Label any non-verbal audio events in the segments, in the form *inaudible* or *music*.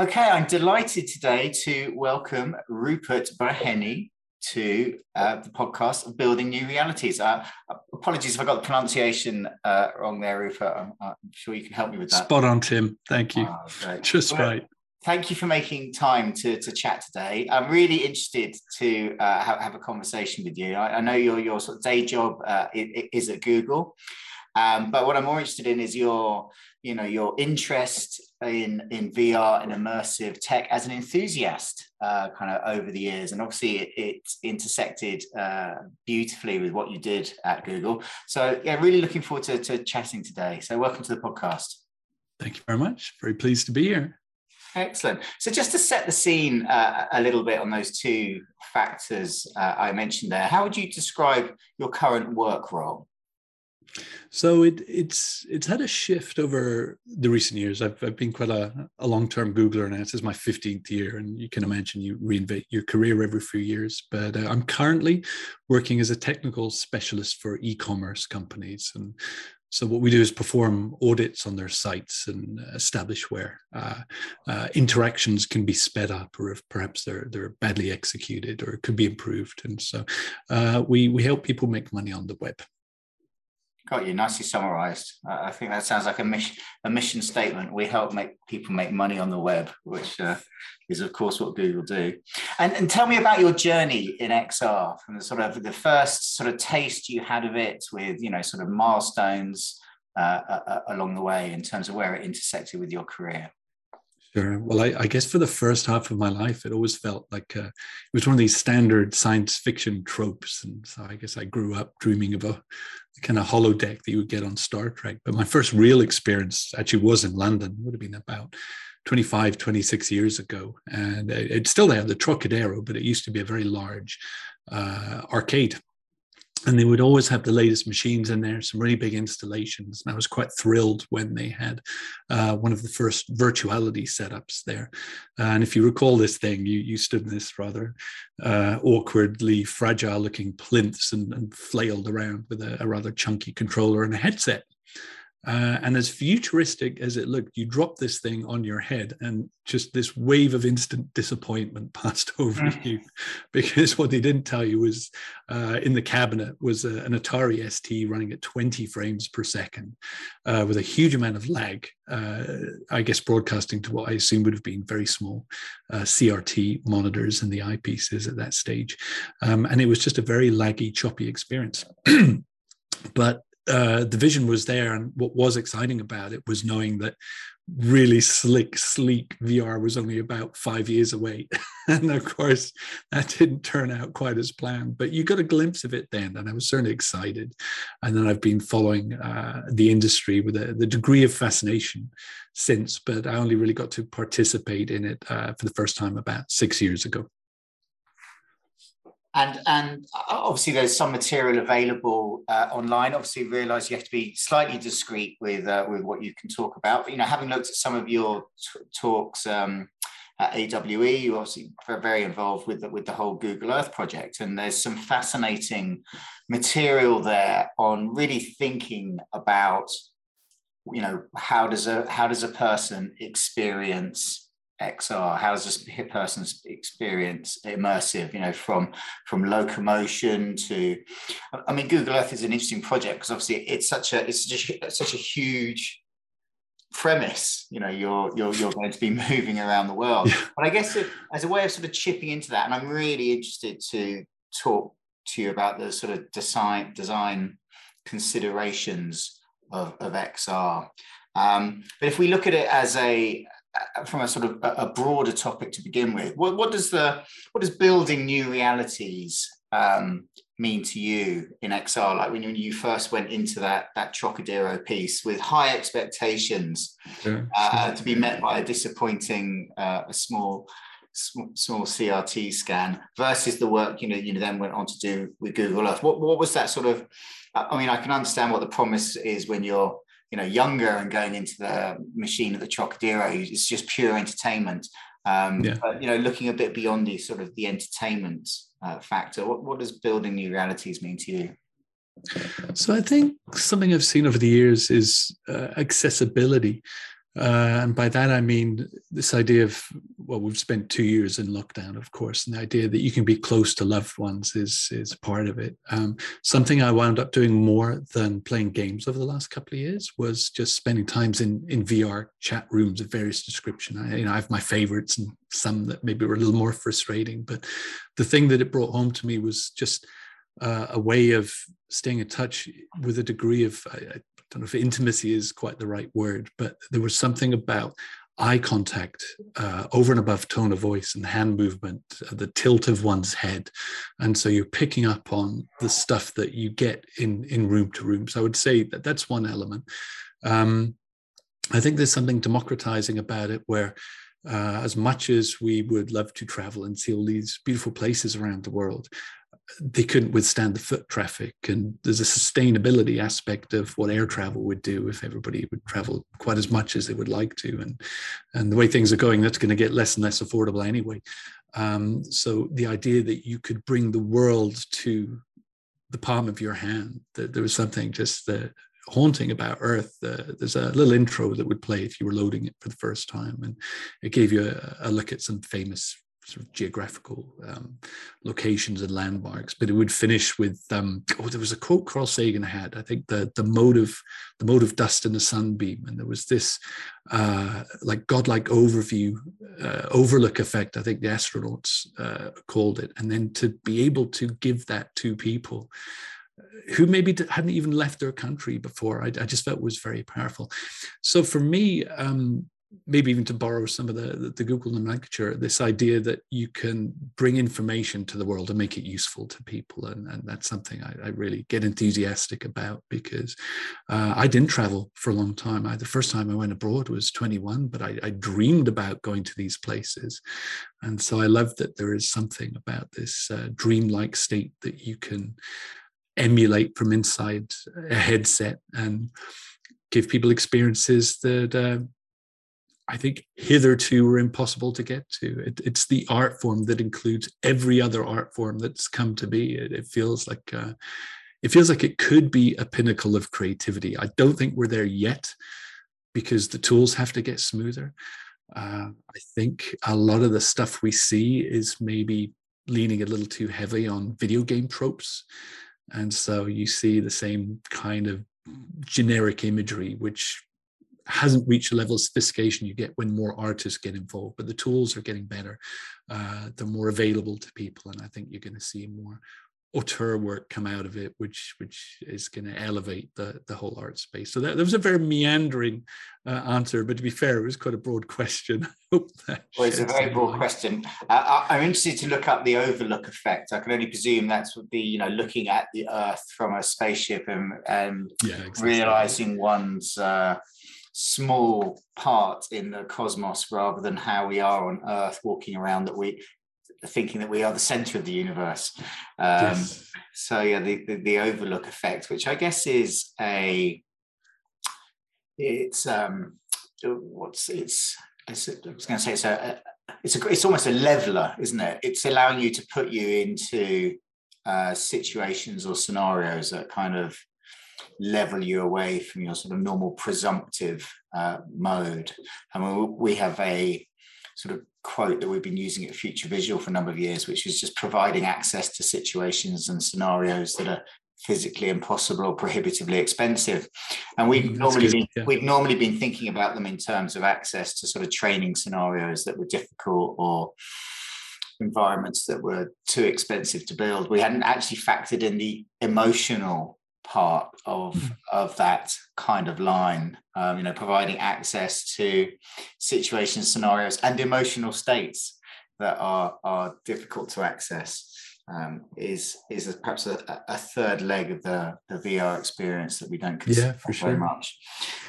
Okay, I'm delighted today to welcome Rupert Breheny to uh, the podcast of Building New Realities. Uh, apologies if I got the pronunciation uh, wrong there, Rupert. I'm, I'm, sure you can help me with that. Spot on, Tim. Thank you. Oh, *laughs* Just well, right. Thank you for making time to, to chat today. I'm really interested to uh, have, have, a conversation with you. I, I know your, your sort of day job uh, is at Google. Um, but what I'm more interested in is your, you know, your interest in in VR and immersive tech as an enthusiast, uh, kind of over the years, and obviously it, it intersected uh, beautifully with what you did at Google. So yeah, really looking forward to, to chatting today. So welcome to the podcast. Thank you very much. Very pleased to be here. Excellent. So, just to set the scene uh, a little bit on those two factors uh, I mentioned there, how would you describe your current work role? So it, it's it's had a shift over the recent years. I've, I've been quite a, a long term Googler now. This is my 15th year, and you can imagine you reinvent your career every few years. But uh, I'm currently working as a technical specialist for e commerce companies. And so what we do is perform audits on their sites and establish where uh, uh, interactions can be sped up, or if perhaps they're they're badly executed, or it could be improved. And so uh, we we help people make money on the web. Got you nicely summarized. I think that sounds like a mission, a mission statement. We help make people make money on the web, which uh, is, of course, what Google do. And, and tell me about your journey in XR from the sort of the first sort of taste you had of it, with you know sort of milestones uh, uh, along the way in terms of where it intersected with your career. Sure. Well, I, I, guess for the first half of my life, it always felt like uh, it was one of these standard science fiction tropes. And so I guess I grew up dreaming of a kind of holodeck that you would get on Star Trek. But my first real experience actually was in London, it would have been about 25, 26 years ago. And it, it's still there, the Trocadero, but it used to be a very large uh, arcade and they would always have the latest machines in there, some really big installations. And I was quite thrilled when they had uh, one of the first virtuality setups there. Uh, and if you recall this thing, you, you stood in this rather uh, awkwardly fragile looking plinths and, and flailed around with a, a rather chunky controller and a headset. Uh, and as futuristic as it looked, you drop this thing on your head, and just this wave of instant disappointment *laughs* passed over mm. you, because what they didn't tell you was uh, in the cabinet was a, an Atari ST running at 20 frames per second, uh, with a huge amount of lag. Uh, I guess broadcasting to what I assume would have been very small uh, CRT monitors and the eyepieces at that stage, um, and it was just a very laggy, choppy experience. *clears throat* but uh, the vision was there, and what was exciting about it was knowing that really slick, sleek VR was only about five years away. *laughs* and of course, that didn't turn out quite as planned, but you got a glimpse of it then, and I was certainly excited. And then I've been following uh, the industry with a, the degree of fascination since, but I only really got to participate in it uh, for the first time about six years ago and and obviously there's some material available uh, online. Obviously realize you have to be slightly discreet with uh, with what you can talk about. But you know having looked at some of your t- talks um, at AWE you obviously are very involved with the, with the whole Google Earth project. And there's some fascinating material there on really thinking about you know how does a how does a person experience XR? How does this person's experience immersive? You know, from from locomotion to, I mean, Google Earth is an interesting project because obviously it's such a it's just such a huge premise. You know, you're you're you're going to be *laughs* moving around the world. Yeah. But I guess if, as a way of sort of chipping into that, and I'm really interested to talk to you about the sort of design design considerations of, of XR. Um, but if we look at it as a from a sort of a, broader topic to begin with, what, what does the what does building new realities um, mean to you in XR? Like when you first went into that that Trocadero piece with high expectations uh, to be met by a disappointing, uh, a small, small, small CRT scan versus the work you know you then went on to do with Google Earth. What what was that sort of? I mean, I can understand what the promise is when you're you know younger and going into the machine at the Trocadero, it's just pure entertainment. Um, yeah. But you know, looking a bit beyond the sort of the entertainment uh, factor, what, what does building new realities mean to you? So I think something I've seen over the years is uh, accessibility. Uh, and by that, I mean this idea of, well, we've spent two years in lockdown, of course, and the idea that you can be close to loved ones is, is part of it. Um, something I wound up doing more than playing games over the last couple of years was just spending times in, in VR chat rooms of various description. I, you know, I have my favorites and some that maybe were a little more frustrating, but the thing that it brought home to me was just uh, a way of staying in touch with a degree of I, don't know if intimacy is quite the right word, but there was something about eye contact uh, over and above tone of voice and hand movement, uh, the tilt of one's head. And so you're picking up on the stuff that you get in, in room to room. So I would say that that's one element. Um, I think there's something democratizing about it where uh, as much as we would love to travel and see all these beautiful places around the world, they couldn't withstand the foot traffic. And there's a sustainability aspect of what air travel would do if everybody would travel quite as much as they would like to. And, and the way things are going, that's going to get less and less affordable anyway. Um, so the idea that you could bring the world to the palm of your hand, that there was something just uh, haunting about Earth. Uh, there's a little intro that would play if you were loading it for the first time, and it gave you a, a look at some famous sort of geographical um, locations and landmarks. But it would finish with um, oh, there was a quote Carl Sagan had. I think the the mode of the mode of dust in the sunbeam, and there was this uh, like godlike overview uh, overlook effect. I think the astronauts uh, called it, and then to be able to give that to people who maybe hadn't even left their country before. I, I, just felt was very powerful. So for me, um, maybe even to borrow some of the, the Google nomenclature, this idea that you can bring information to the world and make it useful to people. And, and that's something I, I really get enthusiastic about because uh, I didn't travel for a long time. I, the first time I went abroad was 21, but I, I dreamed about going to these places. And so I love that there is something about this uh, dreamlike state that you can emulate from inside a headset and give people experiences that uh, I think hitherto were impossible to get to. It, it's the art form that includes every other art form that's come to be. It, it feels like uh, it feels like it could be a pinnacle of creativity. I don't think we're there yet because the tools have to get smoother. Uh, I think a lot of the stuff we see is maybe leaning a little too heavy on video game tropes. And so you see the same kind of generic imagery, which hasn't reached a level of sophistication you get when more artists get involved but the tools are getting better uh, they're more available to people and i think you're going to see more auteur work come out of it which which is going to elevate the the whole art space. So that, that was a very meandering uh, answer but to be fair it was quite a broad question. *laughs* Well it's a very broad question. Uh, i'm interested to look up the overlook effect. I can only presume that's would be you know looking at the earth from a spaceship and, and yeah, exactly. realizing one's uh, small part in the cosmos rather than how we are on earth walking around that we thinking that we are the center of the universe um, yes. so yeah the, the, the overlook effect which i guess is a it's um what's it's, it's i was going to say it's a it's a it's almost a leveler isn't it it's allowing you to put you into uh, situations or scenarios that kind of level you away from your sort of normal presumptive uh, mode. I mean, we have a sort of quote that we've been using at Future Visual for a number of years, which is just providing access to situations and scenarios that are physically impossible or prohibitively expensive. And we've mm, normally been, yeah. we've normally been thinking about them in terms of access to sort of training scenarios that were difficult or environments that were too expensive to build. We hadn't actually factored in the emotional part of hmm. of that kind of line um, you know providing access to situations scenarios and emotional states that are are difficult to access um, is is perhaps a, a, third leg of the, the VR experience that we don't consider yeah, for very sure. much.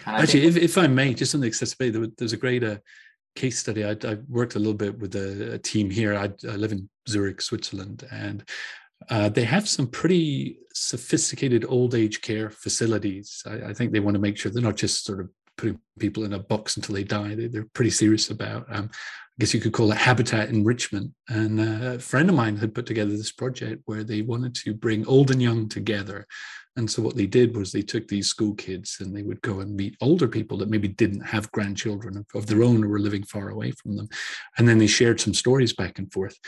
And Actually, if, if I may, just on the accessibility, there was, there's a great uh, case study. I, I, worked a little bit with a, a team here. I, I, live in Zurich, Switzerland, and uh, they have some pretty sophisticated old age care facilities. I, I, think they want to make sure they're not just sort of putting people in a box until they die. They, are pretty serious about, um, I guess you could call it habitat enrichment. And uh, a friend of mine had put together this project where they wanted to bring old and young together and so what they did was they took these school kids and they would go and meet older people that maybe didn't have grandchildren of their own or were living far away from them. And then they shared some stories back and forth.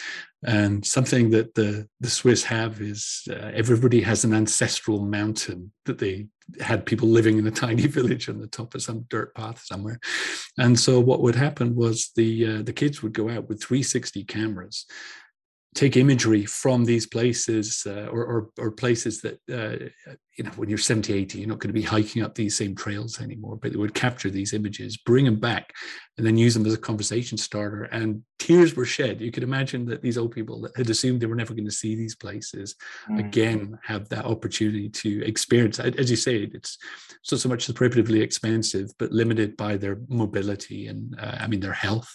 And something that the, the Swiss have is uh, everybody has an ancestral mountain that they had people living in a *laughs* tiny village on the top of some dirt path somewhere. And so what would happen was the uh, the kids would go out with 360 cameras take imagery from these places uh, or, or, or, places that, uh, you know, when you're 70, 80, you're not going to be hiking up these same trails anymore, but they would capture these images, bring them back, and then use them as a conversation starter. And tears were shed. You could imagine that these old people that had assumed they were never going to see these places mm. again have that opportunity to experience. As you say, it's so, so much prohibitively expensive, but limited by their mobility and, uh, I mean, their health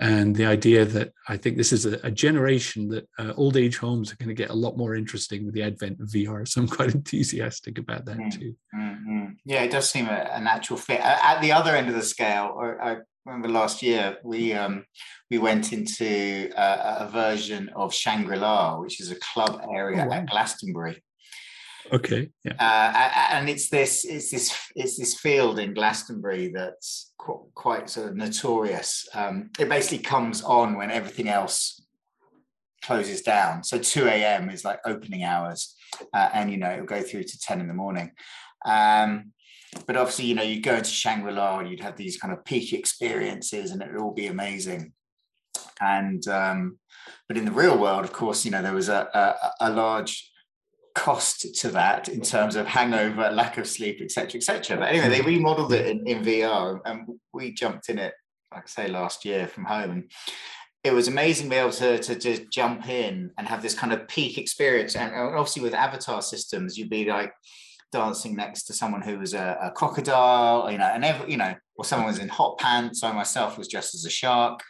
and the idea that I think this is a, a generation that uh, old age homes are going to get a lot more interesting with the advent of VR. So I'm quite *laughs* enthusiastic about that mm, too. Mm-hmm. Yeah, it does seem a, a, natural fit. At the other end of the scale, I remember last year we um, we went into a, a version of Shangri La, which is a club area oh, wow. at Glastonbury. Okay. Yeah. Uh, and it's this it's this it's this field in Glastonbury that's qu- quite sort of notorious. Um, it basically comes on when everything else closes down. So 2 a.m. is like opening hours, uh, and you know it'll go through to 10 in the morning. Um, but obviously, you know, you go into Shangri La and you'd have these kind of peak experiences, and it would all be amazing. And um, but in the real world, of course, you know, there was a, a, a large cost to that in terms of hangover, lack of sleep, etc., etc. But anyway, they mm. remodeled it in, in VR, and we jumped in it, like I say, last year from home, and it was amazing to be able to, to just jump in and have this kind of peak experience. And obviously, with avatar systems, you'd be like dancing next to someone who was a, a crocodile, you know, and every, you know, or someone was in hot pants. I myself was dressed as a shark,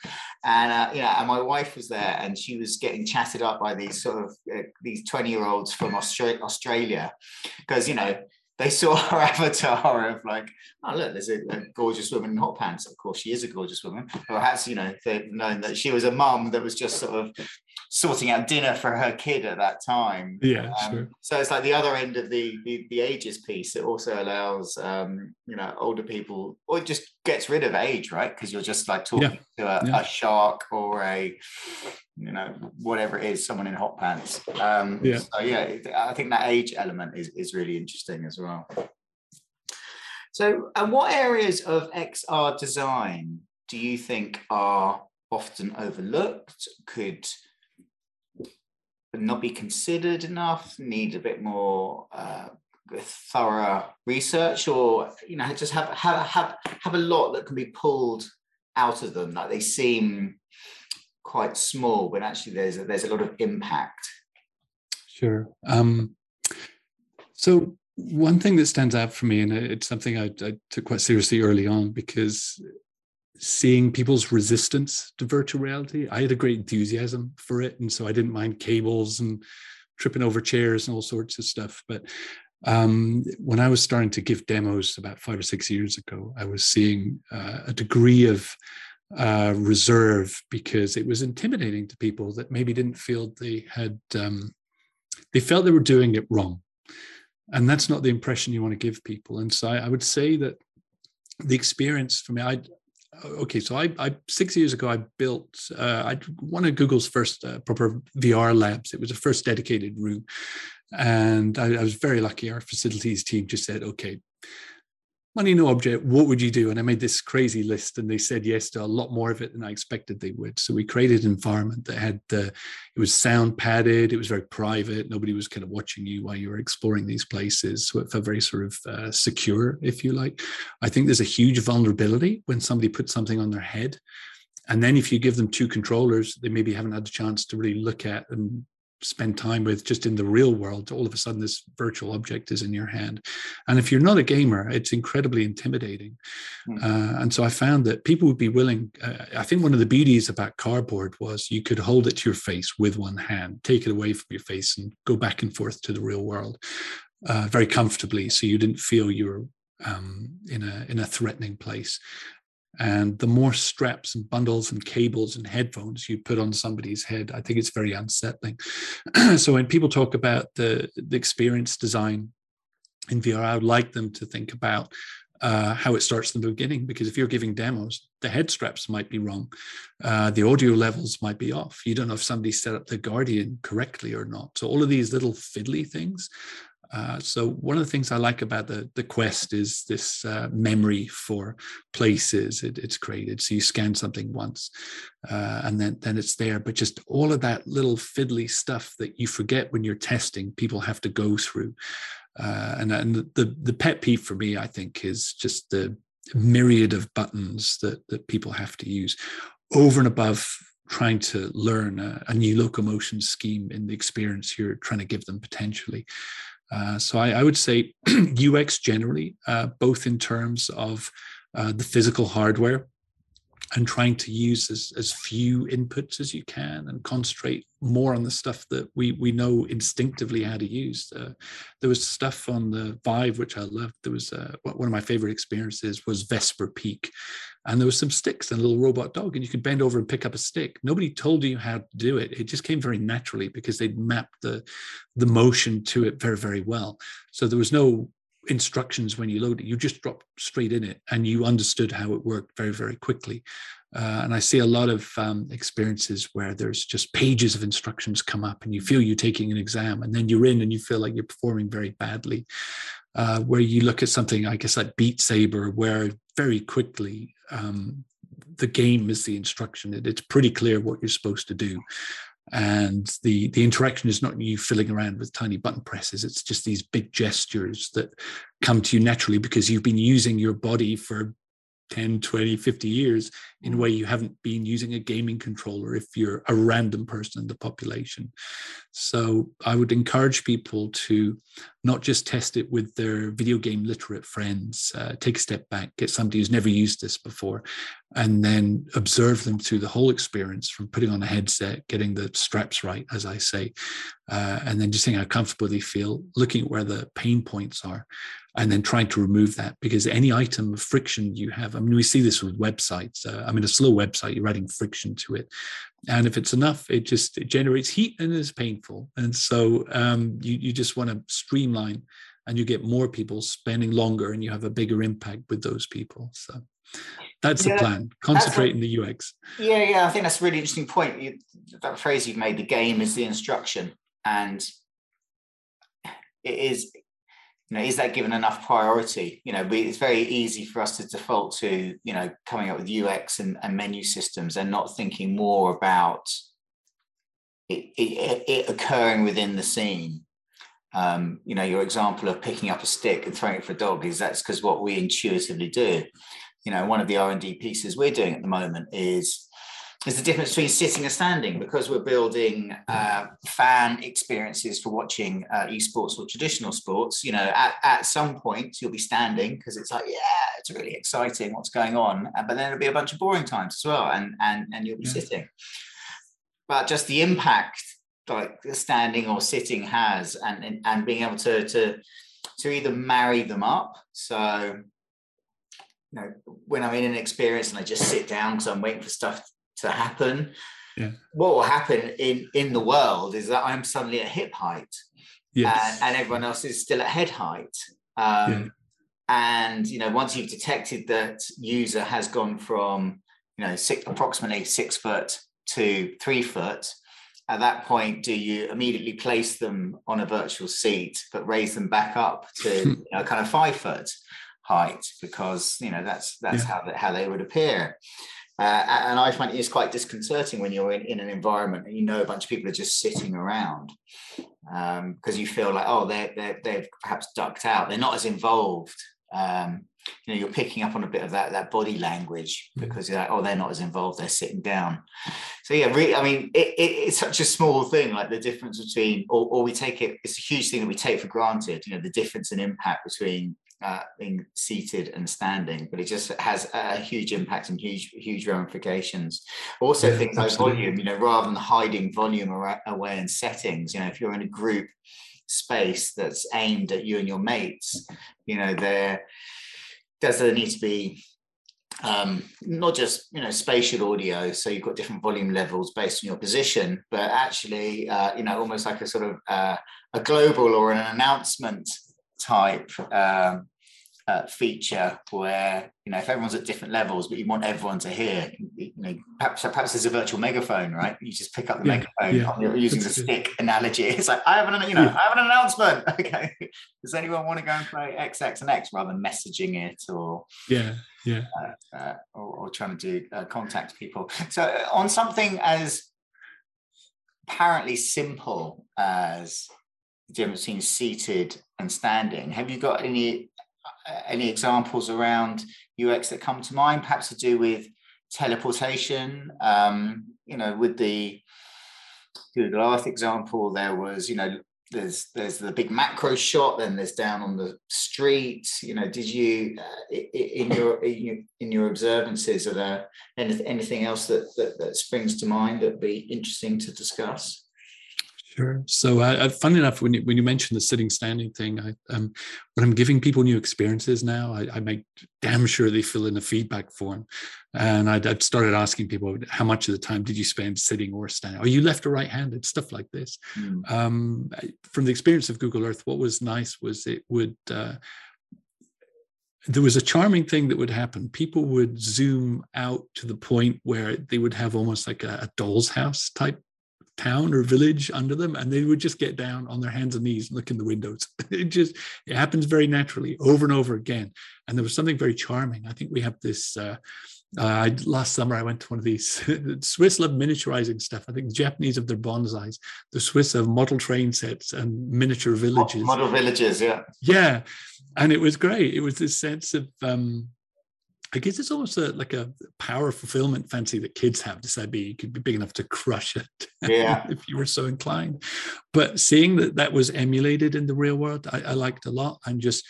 and uh, you know, and my wife was there, and she was getting chatted up by these sort of uh, these twenty year olds from Austra- Australia, because you know they saw *laughs* her avatar of like, oh look, there's a, a, gorgeous woman in hot pants. Of course, she is a gorgeous woman. Perhaps you know they've known that she was a mum that was just sort of sorting out dinner for her kid at that time. Yeah, um, sure. So it's like the other end of the the, the ages piece. It also allows um, you know older people, or it just gets rid of age, right? Because you're just like talking yeah. to a, yeah. a, shark or a you know whatever it is, someone in hot pants. Um, yeah. So yeah, I think that age element is is really interesting as well. So, and what areas of XR design do you think are often overlooked? Could not be considered enough, need a bit more uh, thorough research, or you know, just have have have have a lot that can be pulled out of them. Like they seem quite small, but actually there's a, there's a lot of impact. Sure. Um, so one thing that stands out for me, and it's something I, I took quite seriously early on, because seeing people's resistance to virtual reality. I had a great enthusiasm for it. And so I didn't mind cables and tripping over chairs and all sorts of stuff. But um, when I was starting to give demos about five or six years ago, I was seeing uh, a degree of uh, reserve because it was intimidating to people that maybe didn't feel they had, um, they felt they were doing it wrong. And that's not the impression you want to give people. And so I, I would say that the experience for me, I, okay, so I, I, six years ago I built uh, I one of Google's first uh, proper VR labs. It was a first dedicated room, and I, I was very lucky. Our facilities team just said, "Okay, money no object. What would you do? And i made this crazy list and they said yes to a lot more of it than i expected they would. So we created an environment that had the it was sound padded it was very private nobody was kind of watching you while you were exploring these places. So it felt very sort of uh, secure if you like. I think there's a huge vulnerability when somebody puts something on their head. And then if you give them two controllers they maybe haven't had a chance to really look at and spend time with just in the real world all of a sudden this virtual object is in your hand and if you're not a gamer it's incredibly intimidating mm-hmm. uh, and so i found that people would be willing uh, i think one of the beauties about cardboard was you could hold it to your face with one hand take it away from your face and go back and forth to the real world uh, very comfortably so you didn't feel you were um, in a in a threatening place. And the more straps and bundles and cables and headphones you put on somebody's head, I think it's very unsettling. *clears throat* so when people talk about the, the experience design in VR, I would like them to think about uh, how it starts from the beginning. Because if you're giving demos, the head straps might be wrong, uh, the audio levels might be off. You don't know if somebody set up the Guardian correctly or not. So all of these little fiddly things uh, so one of the things I like about the the Quest is this uh, memory for places it, it's created. So you scan something once, uh, and then then it's there. But just all of that little fiddly stuff that you forget when you're testing, people have to go through. Uh, and and the the pet peeve for me, I think, is just the myriad of buttons that that people have to use over and above trying to learn a, a, new locomotion scheme in the experience you're trying to give them potentially. Uh, so I, I, would say *clears throat* UX generally, uh, both in terms of uh, the physical hardware and trying to use as, as few inputs as you can and concentrate more on the stuff that we we know instinctively how to use. Uh, there was stuff on the Vive which I loved. There was uh, one of my favorite experiences was Vesper Peak, and there was some sticks and a little robot dog, and you could bend over and pick up a stick. Nobody told you how to do it. It just came very naturally because they'd mapped the the motion to it very very well. So there was no instructions when you load it. You just dropped straight in it, and you understood how it worked very very quickly. Uh, and I see a lot of um, experiences where there's just pages of instructions come up, and you feel you're taking an exam, and then you're in, and you feel like you're performing very badly. Uh, where you look at something, I guess, like Beat Saber, where very quickly um, the game is the instruction. It, it's pretty clear what you're supposed to do, and the the interaction is not you filling around with tiny button presses. It's just these big gestures that come to you naturally because you've been using your body for 10, 20, 50 years in a way you haven't been using a gaming controller if you're a random person in the population. So I would encourage people to not just test it with their video game literate friends, uh, take a step back, get somebody who's never used this before, and then observe them through the whole experience from putting on a headset, getting the straps right, as I say, uh, and then just seeing how comfortable they feel, looking at where the pain points are, and then trying to remove that because any item of friction you have, I mean, we see this with websites. Uh, I mean, a slow website, you're adding friction to it. And if it's enough, it just it generates heat and is painful. And so um, you, you just want to streamline and you get more people spending longer and you have a bigger impact with those people. So that's yeah, the plan. Concentrate in the UX. Yeah, yeah. I think that's a really interesting point. You, that phrase you've made, the game is the instruction. And it is you know, is that given enough priority? You know, it's very easy for us to default to, you know, coming up with UX and, and menu systems and not thinking more about it, it, it occurring within the scene. Um, you know, your example of picking up a stick and throwing it for a dog is that's because what we intuitively do. You know, one of the R and D pieces we're doing at the moment is is the difference between sitting and standing because we're building uh, fan experiences for watching uh, esports or traditional sports. You know, at, at some point you'll be standing because it's like, yeah, it's really exciting what's going on, uh, but then there'll be a bunch of boring times as well, and and and you'll be yeah. sitting. But just the impact like standing or sitting has, and and, and being able to to to either marry them up, so you know, when I'm in an experience and I just sit down because I'm waiting for stuff to happen. Yeah. What will happen in in the world is that I'm suddenly at hip height, yes. and, and everyone else is still at head height. Um, yeah. And you know, once you've detected that user has gone from you know six, approximately six foot to three foot, at that point, do you immediately place them on a virtual seat, but raise them back up to *laughs* you know, kind of five foot height because you know that's that's yeah. how the, how they would appear. Uh, and I find it is quite disconcerting when you're in, in an environment and you know a bunch of people are just sitting around because um, you feel like, oh, they're, they're, they've perhaps ducked out. They're not as involved. Um, you know, you're picking up on a bit of that, that body language mm. because you're like, oh, they're not as involved. They're sitting down. So yeah, really, I mean, it, it, it's such a small thing, like the difference between, or, or we take it, it's a huge thing that we take for granted, you know, the difference in impact between uh, being seated and standing, but it just has a huge impact and huge, huge ramifications. Also, yeah, things like volume, you know, rather than hiding volume away in settings, you know, if you're in a group space that's aimed at you and your mates, you know, they're does there need to be um, not just you know spatial audio, so you've got different volume levels based on your position, but actually uh, you know almost like a sort of uh, a global or an announcement type um, uh, feature where you know if everyone's at different levels, but you want everyone to hear. You know, perhaps perhaps there's a virtual megaphone, right? You just pick up the yeah, megaphone yeah. using That's the stick analogy. *laughs* It's like I have an you know yeah. I have an announcement. *laughs* Okay, does anyone want to go and play X X and X rather than messaging it or yeah yeah uh, uh, or, or, trying to do uh, contact people? So uh, on something as apparently simple as the difference between seated and standing. Have you got any any examples around UX that come to mind, perhaps to do with teleportation? Um, you know, with the Google Earth example, there was, you know, there's there's the big macro shot, then there's down on the street. You know, did you uh, in your in your, observances, are there anything, else that, that that springs to mind that'd be interesting to discuss? Sure. So, uh, funny enough, when you, when you mentioned the sitting standing thing, I, um, when I'm giving people new experiences now, I, I make damn sure they fill in a feedback form, and I'd, I'd, started asking people how much of the time did you spend sitting or standing? Are you left or right-handed? Stuff like this. Mm. Um, from the experience of Google Earth, what was nice was it would. Uh, there was a charming thing that would happen. People would zoom out to the point where they would have almost like a, a doll's house type town or village under them and they would just get down on their hands and knees and look in the windows *laughs* it just it happens very naturally over and over again and there was something very charming i think we have this uh, uh, last summer, I went to one of these. the *laughs* Swiss love miniaturizing stuff. I think the Japanese have their bonsais. The Swiss have model train sets and miniature villages. Model villages, yeah. Yeah, and it was great. It was this sense of um, I guess it's almost a, like a power fulfillment fancy that kids have. This idea you could be big enough to crush it, yeah, *laughs* if you were so inclined. But seeing that that was emulated in the real world, I, I liked a lot, and just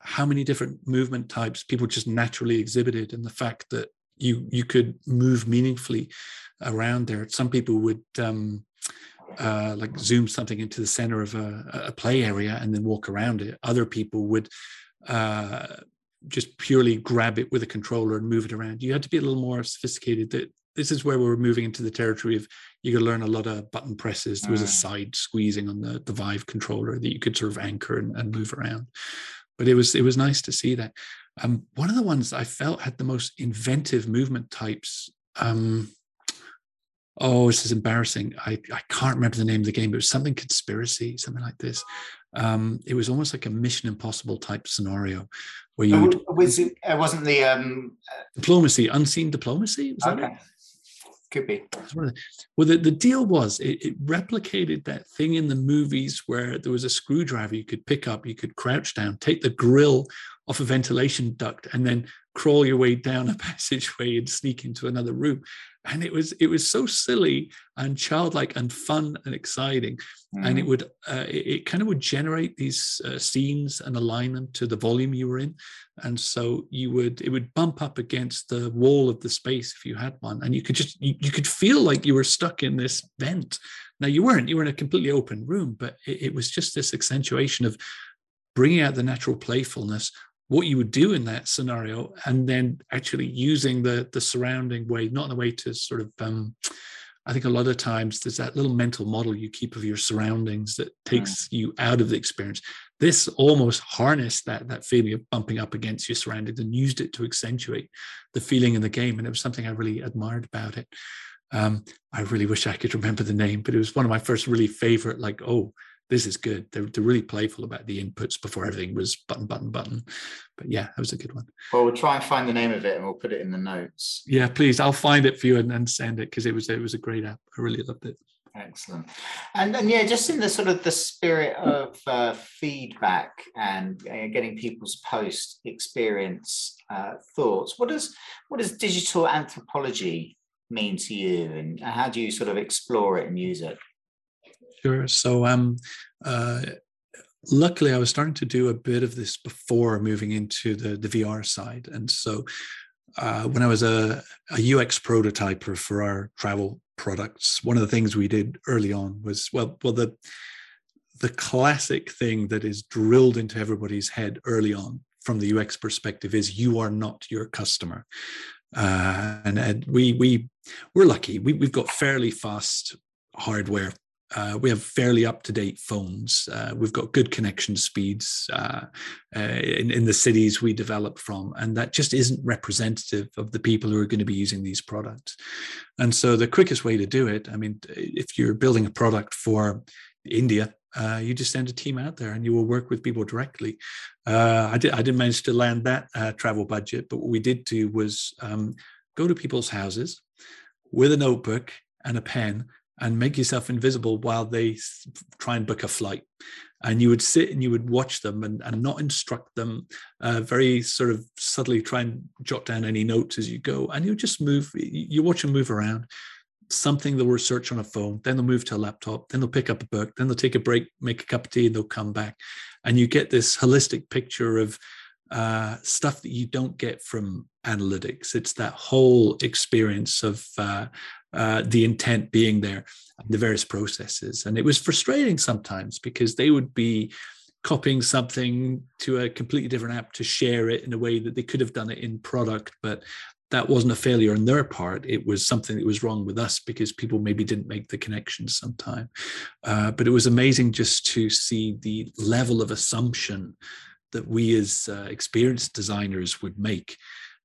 how many different movement types people just naturally exhibited, and the fact that you you could move meaningfully around there. Some people would. Um, uh, like zoom something into the center of a, a, play area and then walk around it. Other people would uh, just purely grab it with a controller and move it around. You had to be a little more sophisticated. That this is where we're moving into the territory of you could learn a lot of button presses. There was a mm. side squeezing on the, the Vive controller that you could sort of anchor and, and move around. But it was it was nice to see that. Um, one of the ones I felt had the most inventive movement types. Um, oh, this is embarrassing. I, I can't remember the name of the game, but it was something conspiracy, something like this. Um, it was almost like a Mission Impossible type scenario where you was it, it wasn't the um, diplomacy, unseen diplomacy. Was okay. Could be. Well, the, the deal was it, it, replicated that thing in the movies where there was a screwdriver you could pick up, you could crouch down, take the grill off a ventilation duct, and then crawl your way down a *laughs* passageway and sneak into another room and it was it was so silly and childlike and fun and exciting mm. and it mm. would uh, it, it, kind of would generate these uh, scenes and align them to the volume you were in and so you would it would bump up against the wall of the space if you had one and you could just you, you could feel like you were stuck in this vent now you weren't you were in a completely open room but it, it was just this accentuation of bringing out the natural playfulness what you would do in that scenario and then actually using the the surrounding way not in a way to sort of um, i think a lot of times there's that little mental model you keep of your surroundings that takes yeah. you out of the experience this almost harnessed that that feeling of bumping up against your surroundings and used it to accentuate the feeling in the game and it was something i really admired about it um, i really wish i could remember the name but it was one of my first really favorite like oh this is good. They're, they're really playful about the inputs before everything was button, button, button. But yeah, that was a good one. Well, we'll try and find the name of it and we'll put it in the notes. Yeah, please. I'll find it for you and, and send it because it was it was a great app. I really loved it. Excellent. And and yeah, just in the sort of the spirit of uh, feedback and uh, getting people's post experience uh, thoughts, what does what does digital anthropology mean to you, and how do you sort of explore it and use it? Sure. So, um, uh, luckily, I was starting to do a bit of this before moving into the the VR side, and so uh, when I was a, a UX prototyper for our travel products, one of the things we did early on was well, well the the classic thing that is drilled into everybody's head early on from the UX perspective is you are not your customer. Uh, and, and, we we we're lucky. We, we've got fairly fast hardware uh, we have fairly up to date phones. Uh, we've got good connection speeds uh, uh, in, in the cities we develop from, and that just isn't representative of the people who are going to be using these products. And so, the quickest way to do it, I mean, if you're building a product for India, uh, you just send a team out there and you will work with people directly. Uh, I, did, didn't manage to land that travel budget, but what we did do was um, go to people's houses with a notebook and a pen and make yourself invisible while they try and book a flight. And you would sit and you would watch them and, and not instruct them, uh, very sort of subtly try and jot down any notes as you go. And you just move, you watch them move around. Something they'll research on a phone, then they'll move to a laptop, then they'll pick up a book, then they'll take a break, make a cup of tea, and they'll come back. And you get this holistic picture of uh, stuff that you don't get from analytics. It's that whole experience of uh, uh, the intent being there, the various processes. And it was frustrating sometimes because they would be copying something to a completely different app to share it in a way that they could have done it in product, but that wasn't a failure on their part. It was something that was wrong with us because people maybe didn't make the connections sometime. Uh, but it was amazing just to see the level of assumption that we as uh, experienced designers would make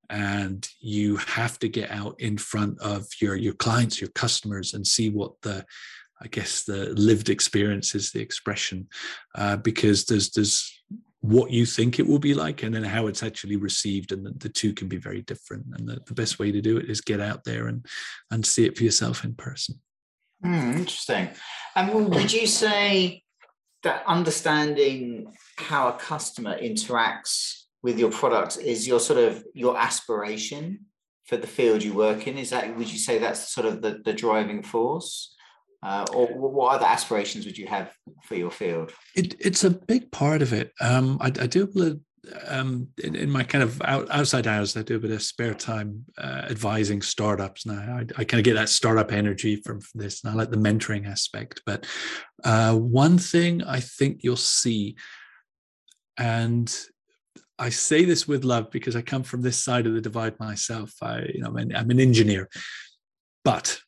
and you have to get out in front of your your clients your customers and see what the i guess the lived experience is the expression uh, because there's there's what you think it will be like and then how it's actually received and the, the two can be very different. And the, the, best way to do it is get out there and and see it for yourself in person. Mm, interesting. And would you say that understanding how a customer interacts with your product is your sort of your aspiration for the field you work in? Is that would you say that's sort of the, the driving force? Uh, or what other aspirations would you have for your field? It, it's a big part of it. Um, I, I, do bit um, in, in, my kind of out, outside hours i do a bit of spare time uh, advising startups. Now I, I, kind of get that startup energy from, from this and i like the mentoring aspect. But uh, one thing i think you'll see and I say this with love because I come from this side of the divide myself. I, you know, I'm an, I'm an engineer, but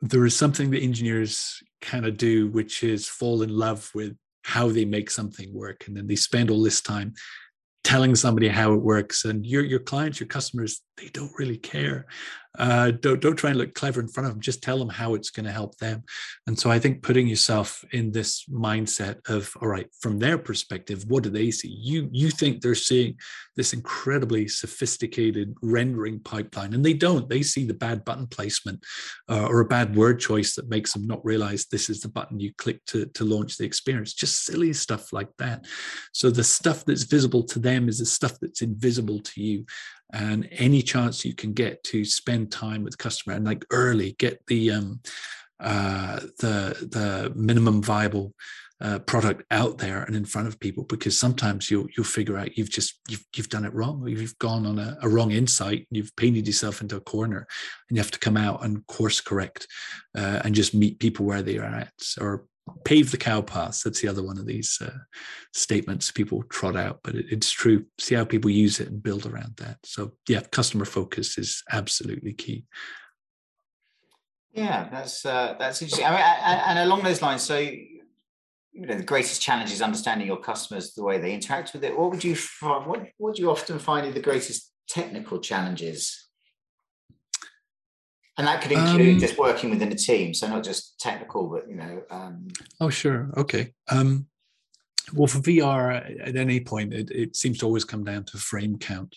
there is something that engineers kind of do, which is fall in love with how they make something work, and then they spend all this time telling somebody how it works. And your your clients your customers they don't really care uh, don't don't try and look clever in front of them just tell them how it's going to help them. And so i think putting yourself in this mindset of all right from their perspective what do they see? You you think they're seeing this incredibly sophisticated rendering pipeline and they don't. They see the bad button placement uh, or a bad word choice that makes them not realize this is the button you click to to launch the experience. Just silly stuff like that. So the stuff that's visible to them is the stuff that's invisible to you and any chance you can get to spend time with customer and like early get the um, uh, the the minimum viable uh, product out there and in front of people because sometimes you'll you'll figure out you've just you've you've done it wrong you've gone on a, a wrong insight you've painted yourself into a corner and you have to come out and course correct uh, and just meet people where they are at or pave the cow paths. That's the other one of these uh, statements people trot out, but it, it's true. See how people use it and build around that. So yeah, customer focus is absolutely key. Yeah, that's uh, that's interesting. I mean, and along those lines, so you know, the greatest challenge is understanding your customers, the way they interact with it. What would you find? What would you often find are the greatest technical challenges and that could include um, just working within a team so not just technical but you know um... oh sure. Okay. Um, well for vr at any point it, it seems to always come down to frame count.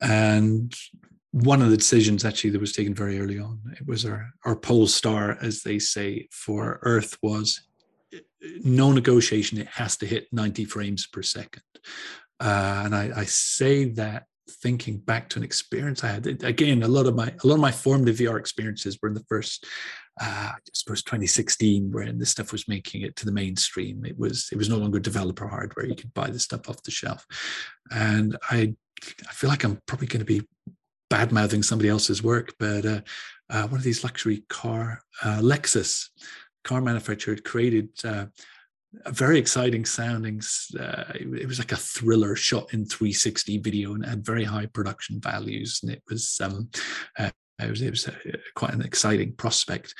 And one of the decisions actually that was taken very early on it was our our pole star as they say for earth was no negotiation it has to hit 90 frames per second. Uh, and I, I, say that thinking back to an experience I had. Again, a lot of my a lot of my formative VR experiences were in the first, uh, I suppose, 2016, when this stuff was making it to the mainstream. It was it was no longer developer hardware; you could buy the stuff off the shelf, and I I feel like I'm probably going to be bad mouthing somebody else's work, but uh, uh, one of these luxury car, uh, Lexus car manufacturer, created uh, very exciting soundings. Uh, it, was like a thriller shot in 360 video and had very high production values. And it was, um, uh, it was, it was a, quite an exciting prospect.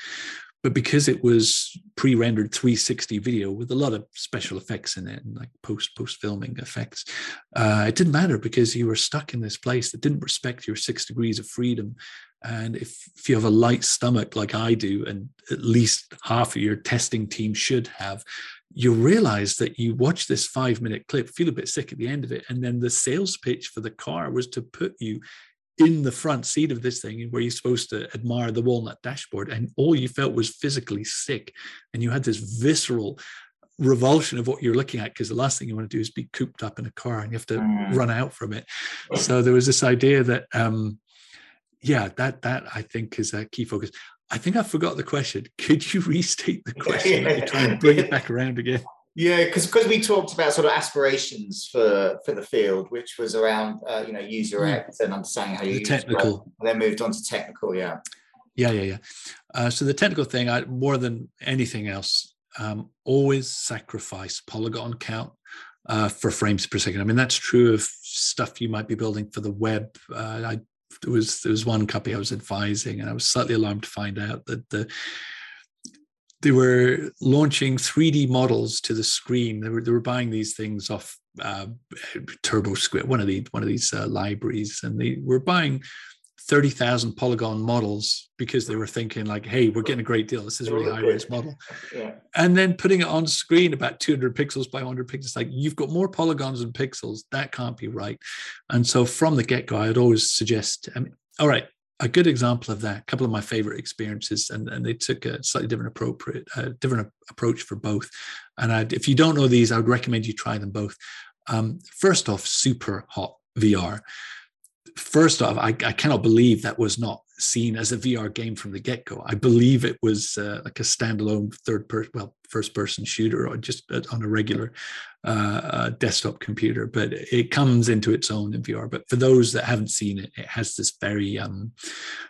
But because it was pre-rendered 360 video with a lot of special effects in it and like post post filming effects, uh, it didn't matter because you were stuck in this place that didn't respect your six degrees of freedom and if, if you have a light stomach like I do, and at least half of your testing team should have, you realize that you watch this five minute clip, feel a bit sick at the end of it, and then the sales pitch for the car was to put you in the front seat of this thing where you're supposed to admire the walnut dashboard and all you felt was physically sick and you had this visceral revulsion of what you're looking at because the last thing you want to do is be cooped up in a car and you have to mm. run out from it so there was this idea that um, yeah, that that I think is a key focus. I think I forgot the question. *laughs* Could you restate the question? Yeah. try and bring it back around again. Yeah, because because we talked about sort of aspirations for for the field, which was around uh, you know user. X and understanding how you the technical. And then moved on to technical. Yeah. Yeah, yeah, yeah. Uh, so the technical thing, I more than anything else, um, always sacrifice polygon count uh, for frames per second. I mean, that's true of stuff you might be building for the web. Uh, I there was there was one copy I was advising, and I was slightly alarmed to find out that the they were launching 3D models to the screen. They were they were buying these things off uh, TurboSquid, one of the one of these uh, libraries, and they were buying 30,000 polygon models because they were thinking like, hey, we're getting a great deal. This is a really high res model. *laughs* Yeah. And then putting it on screen about 200 pixels by 100 pixels, like you've got more polygons than pixels. That can't be right. And so from the get go, I'd always suggest, I mean, all right, a good example of that, a couple of my favorite experiences, and, and they took a slightly different appropriate, uh, different approach for both. And I'd, if you don't know these, I would recommend you try them both. Um, first off, Superhot VR first off, I, I, cannot believe that was not seen as a VR game from the get go. I believe it was uh, like a standalone third person, well, first person shooter or just on a regular uh, uh, desktop computer, but it comes into its own in VR. But for those that haven't seen it, it has this very um,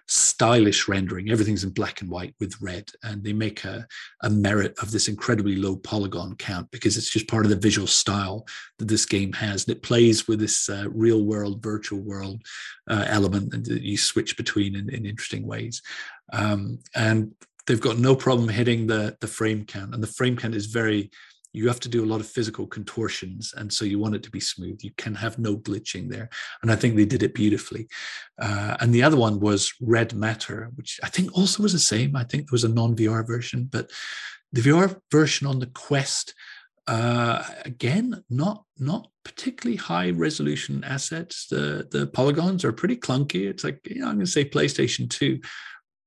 stylish rendering. Everything's in black and white with red, and they make a, a merit of this incredibly low polygon count because it's just part of the visual style that this game has. And it plays with this uh, real world, virtual world uh, element that you switch between in, in interesting ways. Um, and they've got no problem hitting the the frame count, and the frame count is very. You have to do a lot of physical contortions, and so you want it to be smooth. You can have no glitching there, and I think they did it beautifully. Uh, and the other one was Red Matter, which I think also was the same. I think there was a non VR version, but the VR version on the Quest uh, again, not not particularly high resolution assets. The the polygons are pretty clunky. It's like you know, I'm going to say PlayStation Two,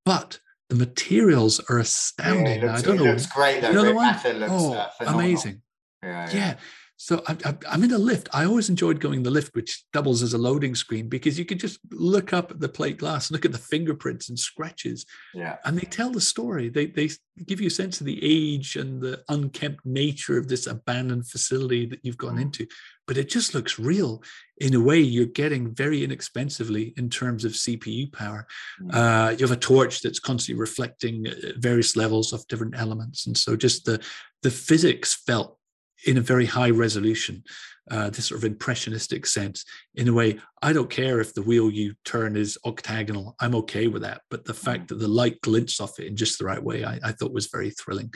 but the materials are astounding. Yeah, looks, I don't know. Looks great though. You know the one? Looks, oh, uh, amazing. Yeah, yeah. yeah, so I, am in a lift. I always enjoyed going in the lift, which doubles as a loading screen because you could just look up at the plate glass, look at the fingerprints and scratches, yeah. and they tell the story. They they give you a sense of the age and the unkempt nature of this abandoned facility that you've gone mm. into. But it just looks real in a way you're getting very inexpensively in terms of CPU power. Mm. Uh, you have a torch that's constantly reflecting uh, various levels of different elements, and so just the the physics felt in a very high resolution, uh, this sort of impressionistic sense. In a way, I don't care if the wheel you turn is octagonal. I'm okay with that. But the fact mm. that the light glints off it in just the right way, I, I thought was very thrilling.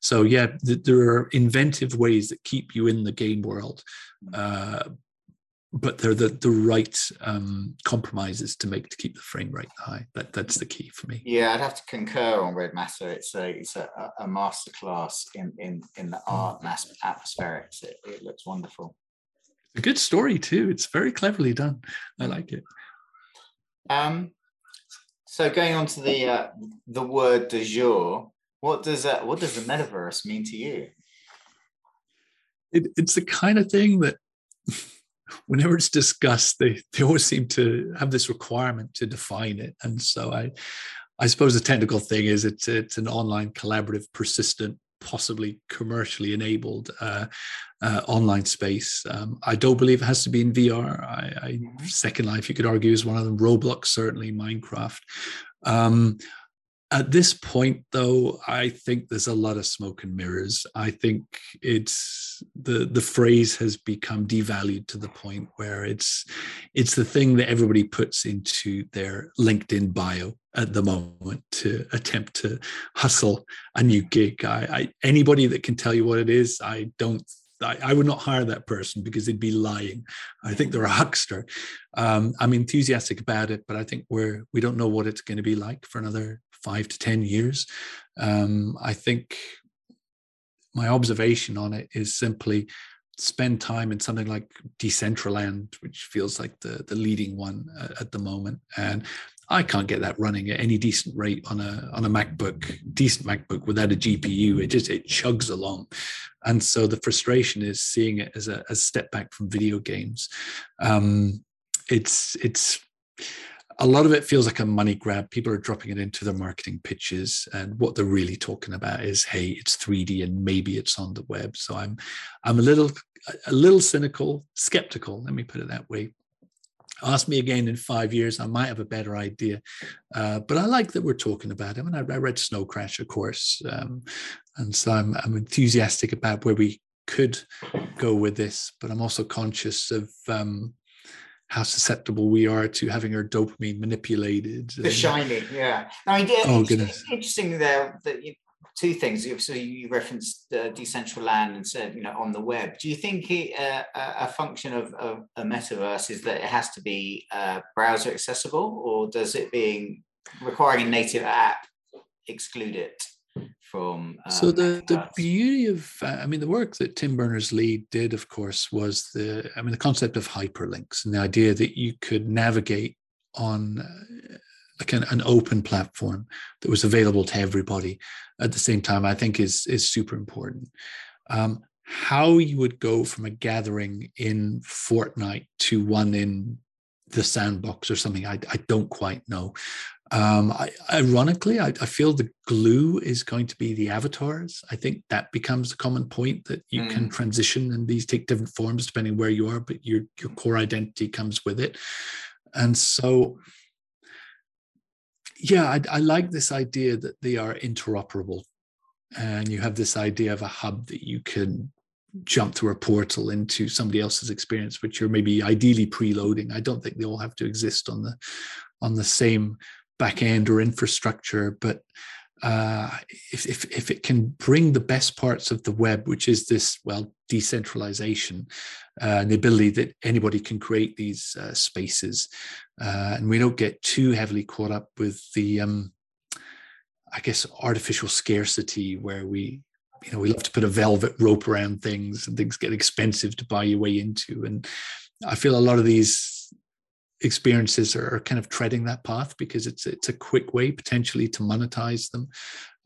So yeah, th- there are inventive ways that keep you in the game world, mm. uh, but they're the the right um, compromises to make to keep the frame rate high. That that's the key for me. Yeah, I'd have to concur on Red Matter. It's a it's a, a masterclass in in in the art and atmospherics. It, it looks wonderful. a good story too. It's very cleverly done. I like it. Um, so going on to the uh, the word du jour, what does that what does the metaverse mean to you? It, it's the kind of thing that whenever it's discussed, they, they always seem to have this requirement to define it. And so I, I suppose the technical thing is it's it's an online, collaborative, persistent, possibly commercially enabled uh, uh, online space. Um, I don't believe it has to be in VR. I, I, mm-hmm. Second Life, you could argue, is one of them. Roblox, certainly, Minecraft. Um, At this point, though, I think there's a lot of smoke and mirrors. I think it's the the phrase has become devalued to the point where it's it's the thing that everybody puts into their LinkedIn bio at the moment to attempt to hustle a new gig. I, I anybody that can tell you what it is, I don't I, would not hire that person because they'd be lying. I think they're a huckster. Um, I'm enthusiastic about it, but I think we're we don't know what it's going to be like for another five to 10 years. Um, I think my observation on it is simply spend time in something like Decentraland, which feels like the, the leading one uh, at the moment. And I can't get that running at any decent rate on a on a MacBook, decent MacBook without a GPU. It just it chugs along, and so the frustration is seeing it as a, a step back from video games. Um, it's it's a lot of it feels like a money grab. People are dropping it into their marketing pitches, and what they're really talking about is, "Hey, it's 3D, and maybe it's on the web." So I'm, I'm a little, a little cynical, skeptical. Let me put it that way. Ask me again in five years, I might have a better idea. Uh, but I like that we're talking about it. I mean, I, I read Snow Crash, of course, um, and so I'm, I'm enthusiastic about where we could go with this. But I'm also conscious of um, how susceptible we are to having our dopamine manipulated. The shining, yeah. I mean, oh, goodness. interesting there that you, two things. So you referenced uh, Decentraland and said, you know, on the web. Do you think it, uh, a function of, of, a metaverse is that it has to be uh, browser accessible, or does it being requiring a native app exclude it? From. Um, so the the beauty of uh, I mean the work that Tim Berners Lee did, of course, was the I mean the concept of hyperlinks and the idea that you could navigate on uh, like an, an open platform that was available to everybody at the same time. I think is is super important. Um, how you would go from a gathering in Fortnite to one in the sandbox or something, I, I don't quite know. Um, I, ironically, I, I, feel the glue is going to be the avatars. I think that becomes a common point that you mm. can transition and these take different forms depending where you are, but your your core identity comes with it. And so, yeah, I, I like this idea that they are interoperable, and you have this idea of a hub that you can jump through a portal into somebody else's experience, which you're maybe ideally preloading. I don't think they all have to exist on the on the same back end or infrastructure, but uh, if, if, if it can bring the best parts of the web, which is this, well, decentralization uh, and the ability that anybody can create these uh, spaces, uh, and we don't get too heavily caught up with the, um, I guess, artificial scarcity where we, you know, we love to put a velvet rope around things and things get expensive to buy your way into. And I feel a lot of these experiences are, kind of treading that path because it's it's a quick way potentially to monetize them.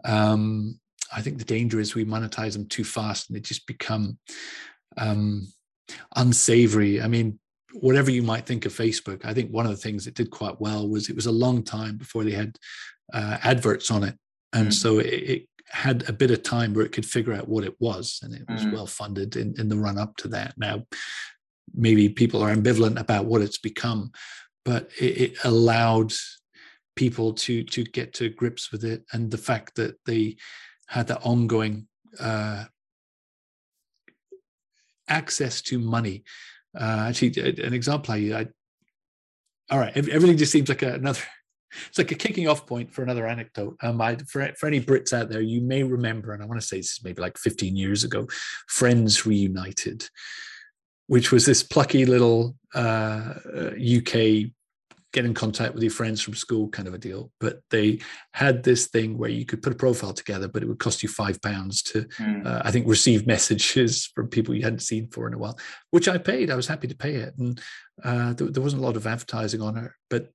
Um, I think the danger is we monetize them too fast and they just become um, unsavory. I mean, whatever you might think of Facebook, I think one of the things it did quite well was it was a long time before they had uh, adverts on it, and mm. so it, it, had a bit of time where it could figure out what it was, and it was mm. well funded in, in the run up to that. Now, maybe people are ambivalent about what it's become, but it, it allowed people to to get to grips with it, and the fact that they had that ongoing uh, access to money. Uh, actually, an example I, I all right, everything just seems like another *laughs* it's like a kicking off point for another anecdote. Um, I, for, for any Brits out there, you may remember, and I want to say this is maybe like 15 years ago, Friends Reunited which was this plucky little uh, UK get in contact with your friends from school kind of a deal. But they had this thing where you could put a profile together, but it would cost you five pounds to, mm. uh, I think, receive messages *laughs* from people you hadn't seen for in a while, which I paid. I was happy to pay it, and uh, there, there, wasn't a lot of advertising on it, but.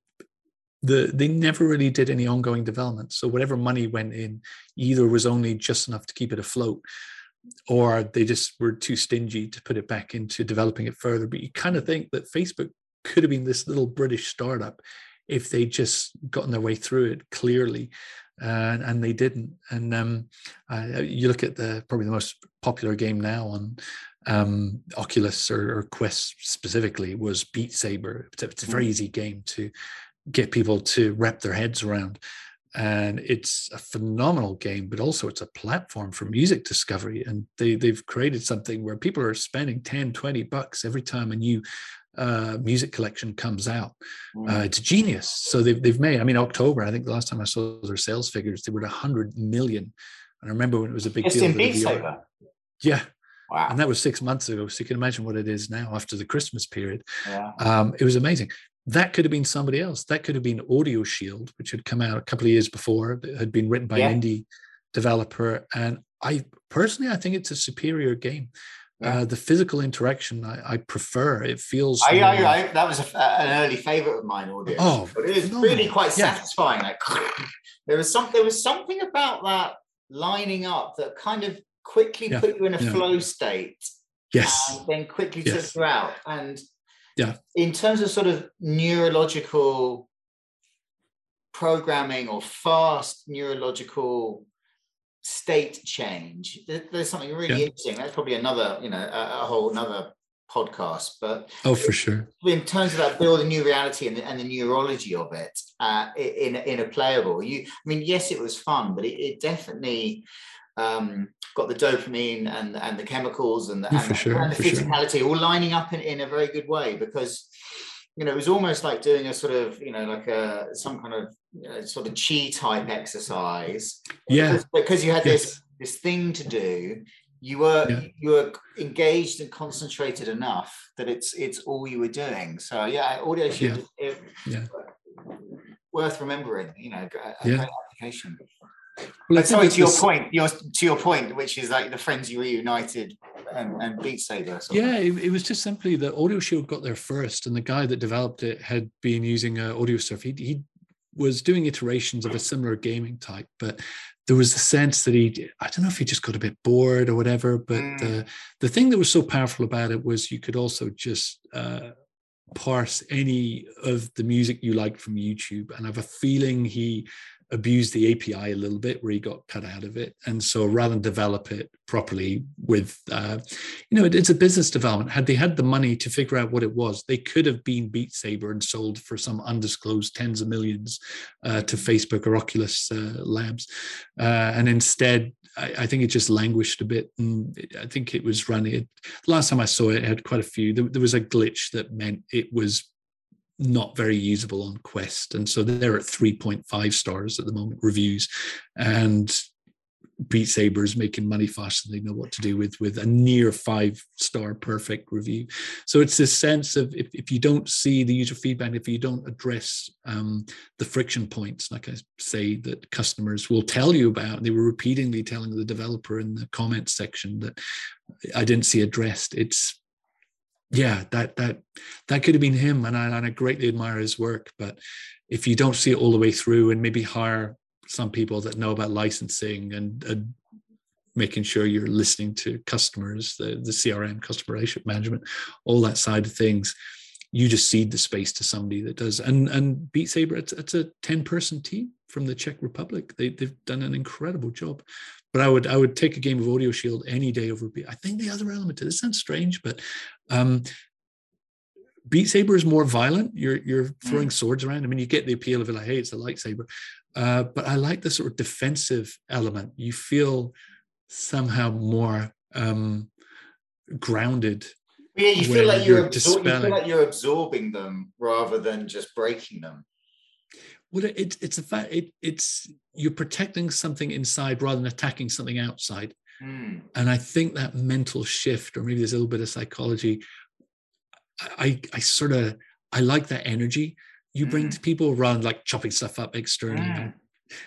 The, they never really did any ongoing development. So whatever money went in, either was only just enough to keep it afloat, or they just were too stingy to put it back into developing it further. But you kind of think that Facebook could have been this little British startup if they just gotten their way through it clearly. Uh, and they didn't. And um, uh, you look at the probably the most popular game now on um, Oculus or, or, Quest specifically was Beat Saber. It's a, it's a very mm. easy game to get people to wrap their heads around. And it's a phenomenal game, but also it's a platform for music discovery. And they, they've created something where people are spending 10, 20 bucks every time a new uh, music collection comes out. Mm. Uh, it's genius. So they've, they've made, I mean, October, I think the last time I saw their sales figures, they were at 100 million. And I remember when it was a big it's deal. In Beat Saber. Yeah. Wow. And that was six months ago. So you can imagine what it is now after the Christmas period. Yeah. Um, it was amazing. That could have been somebody else. That could have been Audioshield, which had come out a couple of years before, that had been written by yeah. an indie developer. And I personally, I think it's a superior game. Yeah. Uh, the physical interaction I, I, prefer. It feels. I, I, I, that was a, an early favorite of mine. Audio, oh, but it is really quite satisfying. Like *laughs* there was some, there was something about that lining up that kind of quickly put you in a flow state. Yes. And then quickly yes. took you out. And yeah, in terms of sort of neurological programming or fast neurological state change there's something really yeah. interesting. That's probably another you know a, a, whole another podcast but oh for sure. in terms of that building new reality and the, and the neurology of it uh, in in a playable you i mean yes it was fun but it, it definitely um, got the dopamine and and the chemicals and the, and, the, sure, and the physicality sure. all lining up in, in a very good way because you know it was almost like doing a sort of you know like a some kind of you know, sort of chi type exercise yeah because, because you had yes. this this thing to do you were yeah. you were engaged and concentrated enough that it's it's all you were doing so yeah audio yeah. It, yeah. worth remembering you know yeah. application well, sorry to your point your to your point which is like the friends you reunited and, and Beat Saber. Yeah, it, it, was just simply that Audioshield got there first, and the guy that developed it had been using uh, Audiosurf. He, he was doing iterations of a similar gaming type, but there was a sense that he, I don't know if he just got a bit bored or whatever, but mm. uh, the thing that was so powerful about it was you could also just uh, parse any of the music you liked from YouTube. And I have a feeling he abused the API a little bit where he got cut out of it. And so rather than develop it properly with, uh, you know, it, it's a business development. Had they had the money to figure out what it was, they could have been Beat Saber and sold for some undisclosed tens of millions uh, to Facebook or Oculus uh, Labs. Uh, and instead, I, I, think it just languished a bit. And I think it was running. It, last time I saw it, it had quite a few. There, there was a glitch that meant it was not very usable on Quest. And so they're at 3.5 stars at the moment, reviews. And Beat Saber is making money faster than they know what to do with, with a near five star perfect review. So it's this sense of if, if you don't see the user feedback, if you don't address um, the friction points, like I say, that customers will tell you about, they were repeatedly telling the developer in the comments section that I didn't see addressed. It's yeah, that that that could have been him, and I, and I greatly admire his work. But if you don't see it all the way through, and maybe hire some people that know about licensing and, and making sure you're listening to customers, the the CRM, customer relationship management, all that side of things, you just cede the space to somebody that does. And and Beat Saber, it's, it's a ten person team from the Czech Republic. They they've done an incredible job but I would I would take a game of Audioshield any day over Beat. I think the other element to this sounds strange, but um, Beat Saber is more violent. You're you're throwing mm. swords around. I mean, you get the appeal of it, like, hey, it's a lightsaber. Uh, but I like the sort of defensive element. You feel somehow more um, grounded. Yeah, you feel like you're, you're absor- you feel like you're absorbing them rather than just breaking them. Well, it, it's a fact. It, it's you're protecting something inside rather than attacking something outside. Mm. And I think that mental shift, or maybe there's a little bit of psychology. I I sort of I like that energy you bring mm. to people around like chopping stuff up externally. Mm.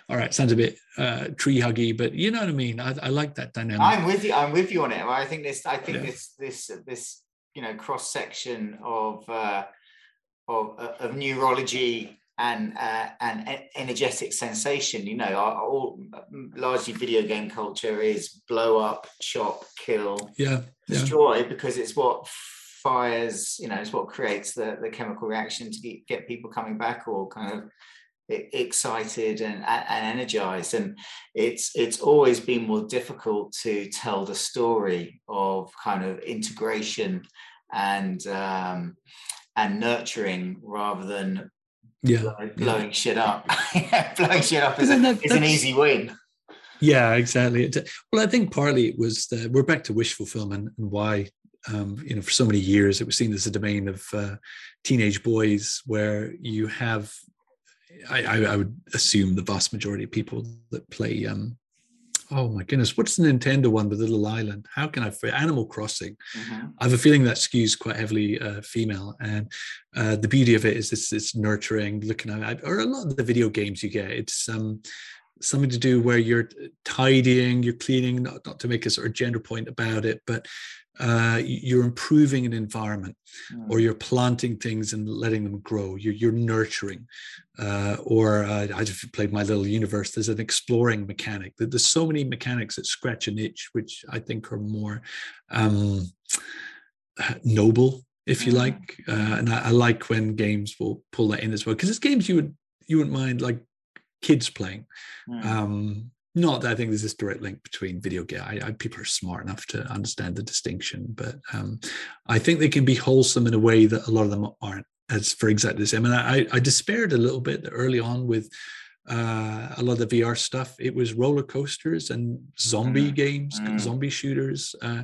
All right, sounds a bit uh, tree huggy, but you know what I mean. I, I, like that dynamic. I'm with you. I'm with you on it. I think this. I think yeah. this. This. This. You know, cross section of uh, of of neurology and uh, and energetic sensation. You know, all largely video game culture is blow up, chop, kill, yeah, destroy, yeah. because it's what fires. You know, it's what creates the the chemical reaction to get, get people coming back or kind of excited and, and energized and it's it's always been more difficult to tell the story of kind of integration and um, and nurturing rather than *laughs* yeah, blowing, shit up. blowing shit up is, a, that, is an easy win. Yeah, exactly. Well, I think partly it was the, we're back to wish fulfillment and why um, you know, for so many years, it was seen as a domain of uh, teenage boys, where you have, I, I, would assume, the vast majority of people that play. Um, oh my goodness, what's the Nintendo one with Little Island? How can I? Animal Crossing. Mm-hmm. I have a feeling that skews quite heavily uh, female, and uh, the beauty of it is this: it's nurturing, looking at, or a lot of the video games you get. It's um, something to do where you're tidying, you're cleaning, not, not to make a sort of gender point about it, but uh, you're improving an environment mm. or you're planting things and letting them grow you're, you're nurturing uh, or uh, i just played my little universe there's an exploring mechanic there's so many mechanics that scratch an itch which i think are more um, noble if you mm. like uh, and I, I, like when games will pull that in as well because it's games you would you wouldn't mind like kids playing mm. um, not that I think there's this direct link between video game. I, I, people are smart enough to understand the distinction, but um, I think they can be wholesome in a way that a lot of them aren't. As for exactly the same, and I, I despaired a little bit early on with uh, a lot of VR stuff. It was roller coasters and zombie mm. games, mm. zombie shooters, uh,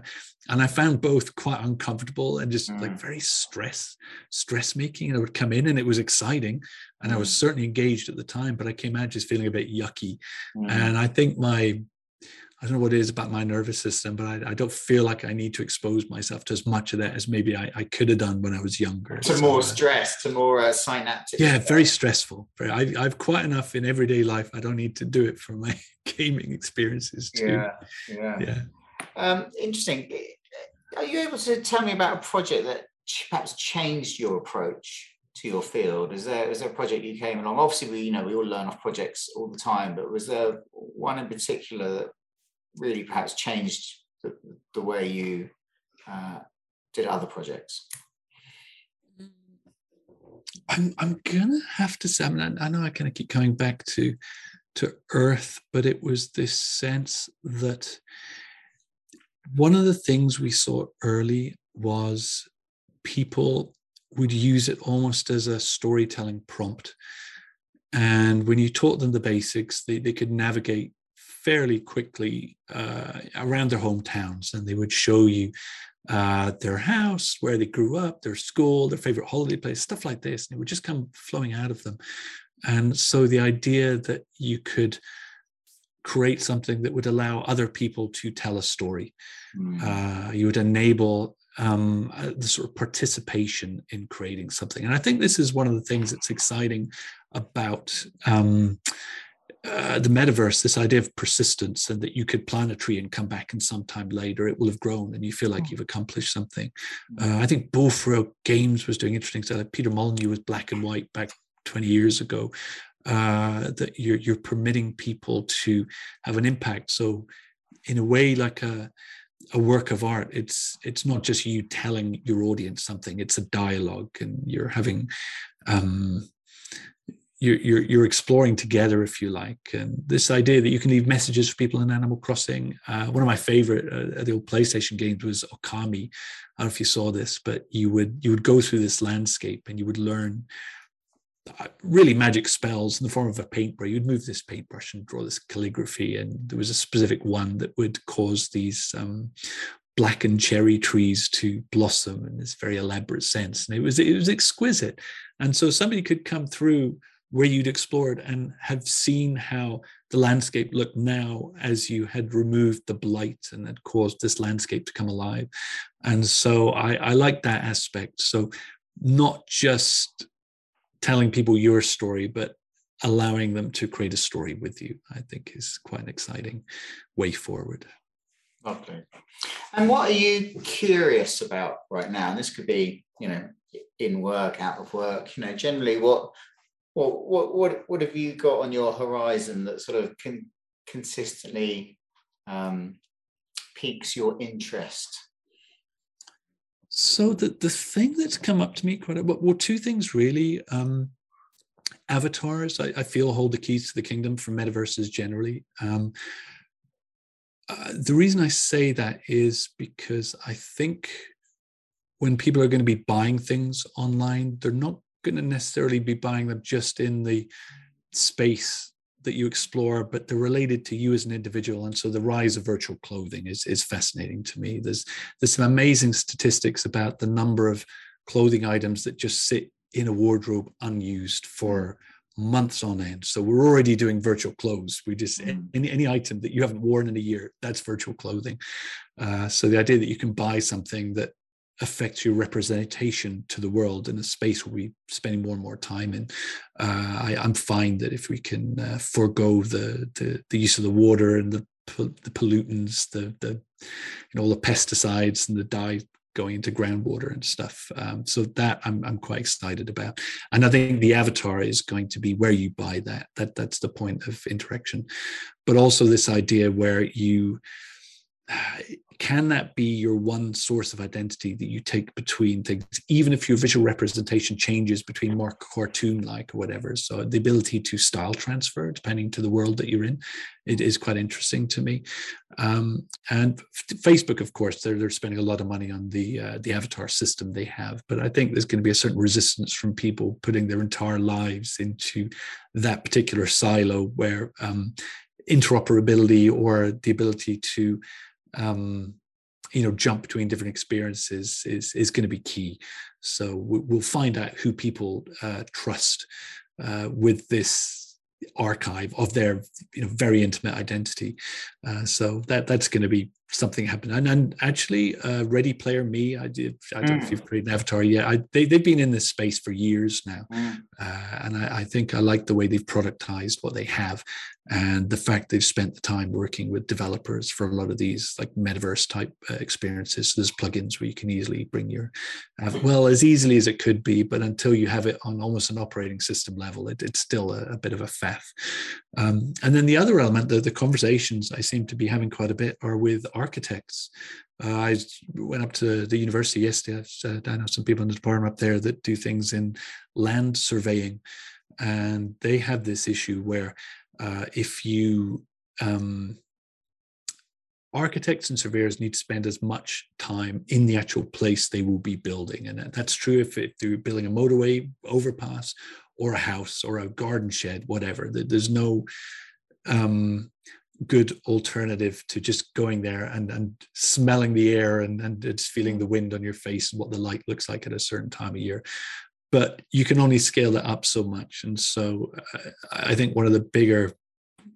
and I found both quite uncomfortable and just mm. like very stress, stress making. And I would come in and it was exciting, and I was mm. certainly engaged at the time, but I came out just feeling a bit yucky. Mm. And I think my I don't know what it is about my nervous system, but I, I, don't feel like I need to expose myself to as much of that as maybe I, I could have done when I was younger. To so, more uh, stress, to more uh, synaptic. Yeah, very stressful. Very, I, I've quite enough in everyday life. I don't need to do it for my *laughs* gaming experiences too. Yeah, yeah. yeah. Um, interesting. Are you able to tell me about a project that perhaps changed your approach to your field? Is there is there a project you came along? Obviously, we you know we all learn off projects all the time, but was there one in particular that really perhaps changed the, the way you uh, did other projects? I'm I'm gonna have to say. I mean, I, know I kind of keep coming back to to Earth, but it was this sense that one of the things we saw early was people would use it almost as a storytelling prompt. And when you taught them the basics, they, they could navigate fairly quickly uh, around their hometowns and they would show you uh, their house, where they grew up, their school, their favorite holiday place, stuff like this. And it would just come flowing out of them. And so the idea that you could create something that would allow other people to tell a story, mm. uh, you would enable um, uh, the sort of participation in creating something. And I think this is one of the things that's exciting about um, uh, the metaverse, this idea of persistence and that you could plant a tree and come back and sometime later it will have grown and you feel like hmm. you've accomplished something. Hmm. Uh, I think Bullfrog Games was doing interesting stuff. Like Peter Molyneux was black and white back 20 years ago. Uh, that you're you're permitting people to have an impact. So, in a way, like a a work of art, it's it's not just you telling your audience something; it's a dialogue, and you're having um, you're, you're, you're exploring together, if you like. And this idea that you can leave messages for people in Animal Crossing. Uh, one of my favorite uh, the old PlayStation games was Okami. I don't know if you saw this, but you would you would go through this landscape and you would learn uh, really magic spells in the form of a paintbrush. You'd move this paintbrush and draw this calligraphy, and there was a specific one that would cause these um, blackened cherry trees to blossom in this very elaborate sense, and it was it was exquisite. And so somebody could come through where you'd explored and have seen how the landscape looked now as you had removed the blight and had caused this landscape to come alive. And so I, I like that aspect. So not just telling people your story, but allowing them to create a story with you, I think is quite an exciting way forward. Lovely. And what are you curious about right now? And this could be, you know, in work, out of work, you know, generally what what what what what have you got on your horizon that sort of can consistently um, piques your interest? So the the thing that's come up to me quite a well, well two things really. Um, avatars, I, I, feel, hold the keys to the kingdom for metaverses generally. Um, uh, the reason I say that is because I think when people are going to be buying things online, they're not going to necessarily be buying them just in the space that you explore, but they're related to you as an individual. And so the rise of virtual clothing is, is fascinating to me. There's there's some amazing statistics about the number of clothing items that just sit in a wardrobe unused for months on end. So we're already doing virtual clothes. We just mm. any any item that you haven't worn in a year, that's virtual clothing. Uh, so the idea that you can buy something that affects your representation to the world in a space where we spending more and more time in. Uh, I, am fine that if we can uh, forego the, the, the use of the water and the the pollutants, the the you know all the pesticides and the dye going into groundwater and stuff. Um, so that I'm I'm quite excited about, and I think the avatar is going to be where you buy that. That that's the point of interaction, but also this idea where you can that be your one source of identity that you take between things, even if your visual representation changes between more cartoon like or whatever? So the ability to style transfer depending to the world that you're in, it is quite interesting to me. Um, and Facebook, of course, they're, they're spending a lot of money on the uh, the avatar system they have, but I think there's going to be a certain resistance from people putting their entire lives into that particular silo where um, interoperability or the ability to um, you know jump between different experiences is is going to be key. So we'll find out who people uh, trust uh, with this archive of their you know very intimate identity. Uh, so that that's going to be something happened. and, and actually uh, ready player me i did i don't mm. know if you've created an avatar yet I, they, they've been in this space for years now mm. uh, and I, I, think i like the way they've productized what they have and the fact they've spent the time working with developers for a lot of these like metaverse type uh, experiences so there's plugins where you can easily bring your well as easily as it could be but until you have it on almost an operating system level it, it's still a, a, bit of a faff um, and then the other element the, the conversations i seem to be having quite a bit are with architects. Uh, I went up to the university yesterday. I know some people in the department up there that do things in land surveying, and they have this issue where uh, if you um, architects and surveyors need to spend as much time in the actual place they will be building, and that's true if, if they're building a motorway overpass or a house or a garden shed, whatever. There's no um, good alternative to just going there and and smelling the air and and it's feeling the wind on your face and what the light looks like at a certain time of year. But you can only scale that up so much. And so uh, i think one of the bigger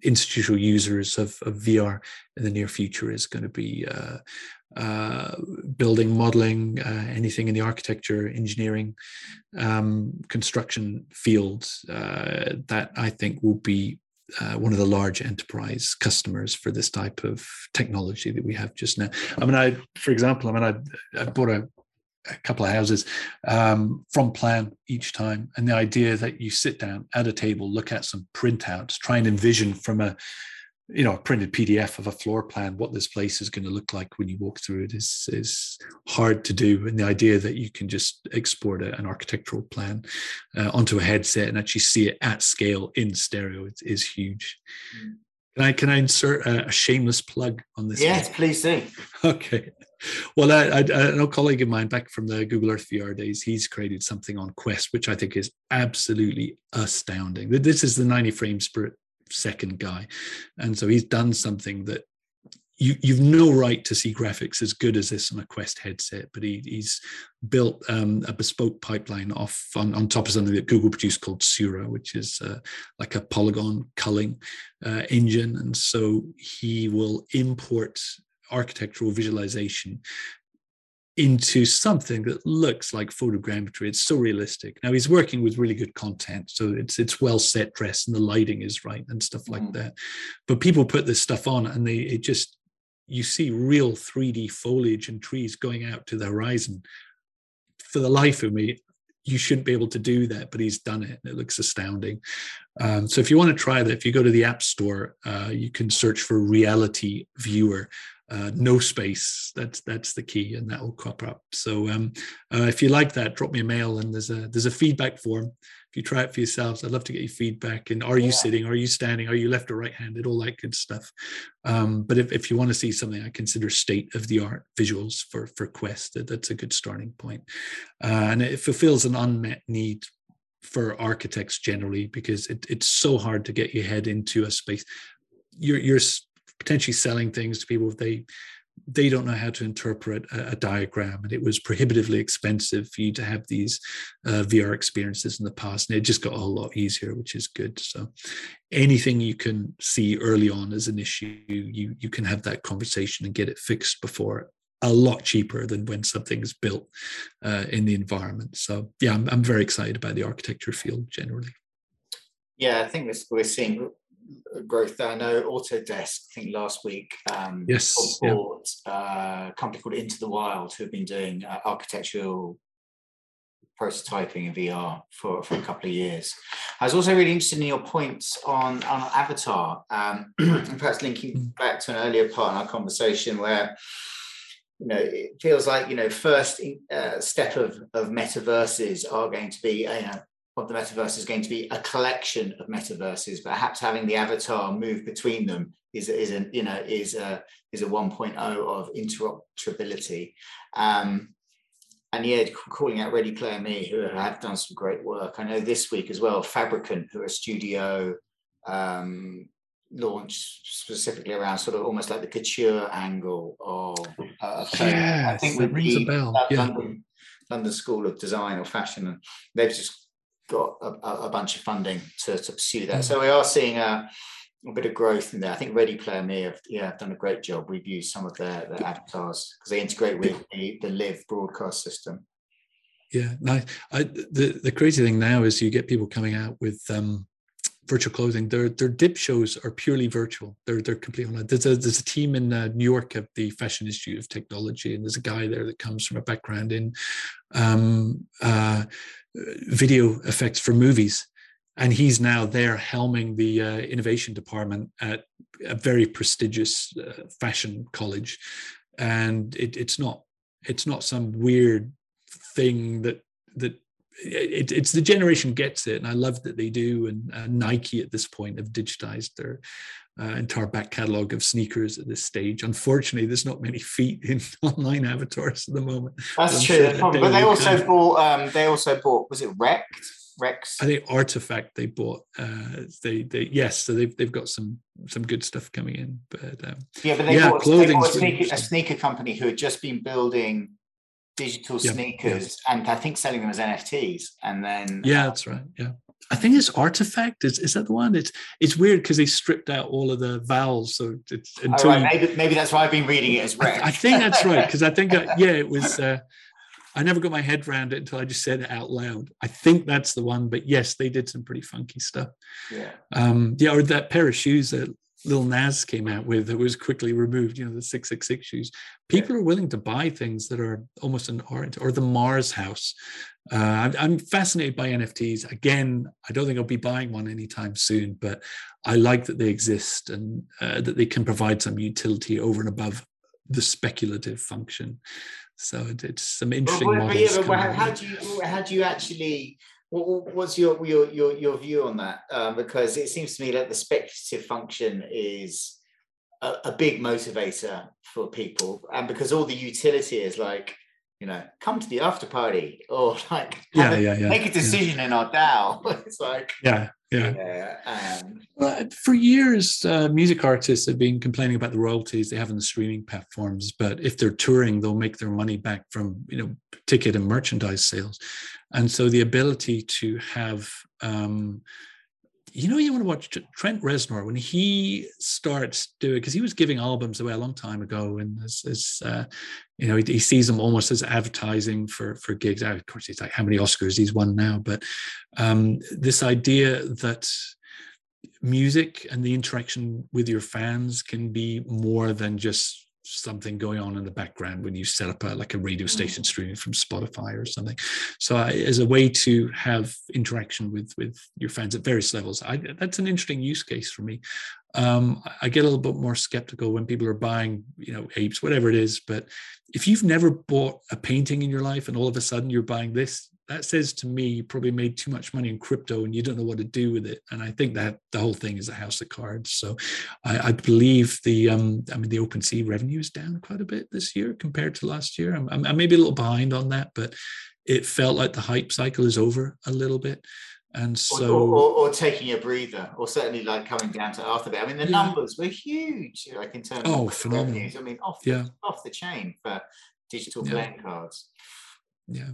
institutional users of, of vr in the near future is going to be uh, uh, building modeling uh, anything in the architecture engineering um, construction fields. Uh, that i think will be uh, one of the large enterprise customers for this type of technology that we have just now. I mean, I, for example, I mean, I, I bought a, a couple of houses um, from plan each time, and the idea that you sit down at a table, look at some printouts, try and envision from a you know a printed pdf of a floor plan what this place is going to look like when you walk through it is is hard to do and the idea that you can just export a, an architectural plan uh, onto a headset and actually see it at scale in stereo is, is huge mm. can i can i insert a, a shameless plug on this yes one? please do *laughs* okay well I, I, I know colleague of mine back from the google earth vr days he's created something on quest which i think is absolutely astounding this is the 90 frames per second guy. And so he's done something that you, you've no right to see graphics as good as this on a Quest headset, but he, he's built um, a bespoke pipeline off on, on top of something that Google produced called Seurat, which is uh, like a polygon culling uh, engine. And so he will import architectural visualization into something that looks like photogrammetry. It's so realistic. Now he's working with really good content, so it's it's well set dress and the lighting is right and stuff like mm. that. But people put this stuff on and they it just you see real 3D foliage and trees going out to the horizon. For the life of me, you shouldn't be able to do that, but he's done it. It looks astounding. Um, so if you want to try that, if you go to the App Store, uh, you can search for Reality Viewer uh, no space. That's that's the key, and that will crop up. So um, uh, if you like that, drop me a mail, and there's a there's a feedback form. If you try it for yourselves, I'd love to get your feedback. And are you yeah. sitting? Are you standing? Are you left or right handed? All that good stuff. Um, but if, if you want to see something I consider state of the art visuals for for Quest, that, that's a good starting point, uh, and it fulfills an unmet need for architects generally because it, it's so hard to get your head into a space. You're you're potentially selling things to people if they they don't know how to interpret a, a, diagram and it was prohibitively expensive for you to have these uh, vr experiences in the past and it just got a whole lot easier which is good so anything you can see early on as an issue you you can have that conversation and get it fixed before a lot cheaper than when something is built uh, in the environment. So yeah, I'm, I'm very excited about the architecture field generally. Yeah, I think we're seeing growth there. I know Autodesk, I think last week, um, yes, bought yeah. uh, a company called Into the Wild, who have been doing uh, architectural prototyping in VR for, for a couple of years. I was also really interested in your points on, on Avatar, um, *clears throat* and perhaps linking mm. back to an earlier part in our conversation where you know, it feels like you know, first uh, step of of metaverses are going to be, you know, what the metaverse is going to be a collection of metaverses. Perhaps having the avatar move between them is is a you know is a is a 1.0 of interoperability. Um, and yeah, calling out Ready Player Me, who have done some great work. I know this week as well, Fabricant, who are a studio um, launched specifically around sort of almost like the couture angle of uh, yeah, I think it rings a bell. Yeah. London, London School of Design or Fashion, and they've just got a, a bunch of funding to, to pursue that. Mm. So we are seeing a, a, bit of growth in there. I think Ready Player Me have yeah done a great job. We've used some of their, their avatars because they integrate with the, the LIV broadcast system. Yeah, no, I, the the crazy thing now is you get people coming out with um, virtual clothing. Their their dip shows are purely virtual. They're they're completely online. There's a there's a team in uh, New York at the Fashion Institute of Technology, and there's a guy there that comes from a background in um, uh, video effects for movies, and he's now there helming the uh, innovation department at a very prestigious uh, fashion college, and it, it's not it's not some weird thing that that it, it's the generation gets it, and I love that they do. And uh, Nike at this point have digitized their uh, entire back catalog of sneakers at this stage. Unfortunately, there's not many feet in *laughs* online avatars at the moment. That's true, sure but they also can. bought. Um, they also bought. Was it Rekt? Rex. I think RTFKT they bought. Uh, they they yes, so they've they've got some some good stuff coming in. But um, yeah, but they yeah, bought, they bought a, sneaker, a sneaker company who had just been building digital sneakers and I think selling them as NFTs. And then yeah, that's right. Yeah. I think it's artifact. Is, is that the one? It's it's weird because they stripped out all of the vowels. So it's oh, until right. maybe, maybe that's why I've been reading it as Rex. I, I think that's right because I think uh, *laughs* yeah, it was. Uh, I never got my head around it until I just said it out loud. I think that's the one, but yes, they did some pretty funky stuff. Yeah. Um, yeah, or that pair of shoes that Lil Nas came out with that was quickly removed, you know, the 666 shoes. People are willing to buy things that are almost an art or the Mars house. Uh, I'm, I'm, fascinated by NFTs. Again, I don't think I'll be buying one anytime soon, but I like that they exist and uh, that they can provide some utility over and above the speculative function. So it, it's some interesting well, models. Yeah, but how, do you how do you actually what's your your your, your view on that? Um, because it seems to me that the speculative function is a, a, big motivator for people, and because all the utility is like, you know, come to the after party or *laughs* like yeah, a, yeah, yeah, make a decision yeah. in our DAO. *laughs* it's like yeah, yeah. yeah um, well, for years, uh, music artists have been complaining about the royalties they have on the streaming platforms. But if they're touring, they'll make their money back from you know ticket and merchandise sales. And so the ability to have, um, you know, you want to watch Trent Reznor when he starts doing because he was giving albums away a long time ago, and as uh, you know, he, he, sees them almost as advertising for for gigs. Of course, he's like how many Oscars he's won now, but um, this idea that music and the interaction with your fans can be more than just something going on in the background when you set up a, like a radio mm. station streaming from Spotify or something. So I, as a way to have interaction with with your fans at various levels, I, that's an interesting use case for me. Um, I get a little bit more skeptical when people are buying, you know, apes, whatever it is. But if you've never bought a painting in your life and all of a sudden you're buying this, that says to me you probably made too much money in crypto and you don't know what to do with it. And I think that the whole thing is a house of cards. So I, I believe the um, I mean the OpenSea revenue is down quite a bit this year compared to last year. I'm, I'm maybe a little behind on that, but it felt like the hype cycle is over a little bit. And so, or, or, or, taking a breather, or certainly like coming down to after that. I mean, the yeah. numbers were huge, like in terms oh, of phenomenal. revenues. I mean, off the, yeah. off the chain for digital yeah. playing cards. Yeah,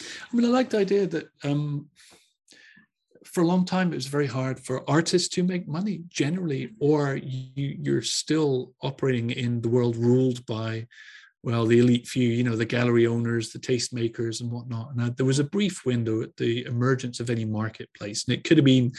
I mean, I like the idea that um, for a long time it was very hard for artists to make money generally, or you, you're still operating in the world ruled by well, the elite few, you know, the gallery owners, the tastemakers, and whatnot. And there was a brief window at the emergence of any marketplace, and it could have been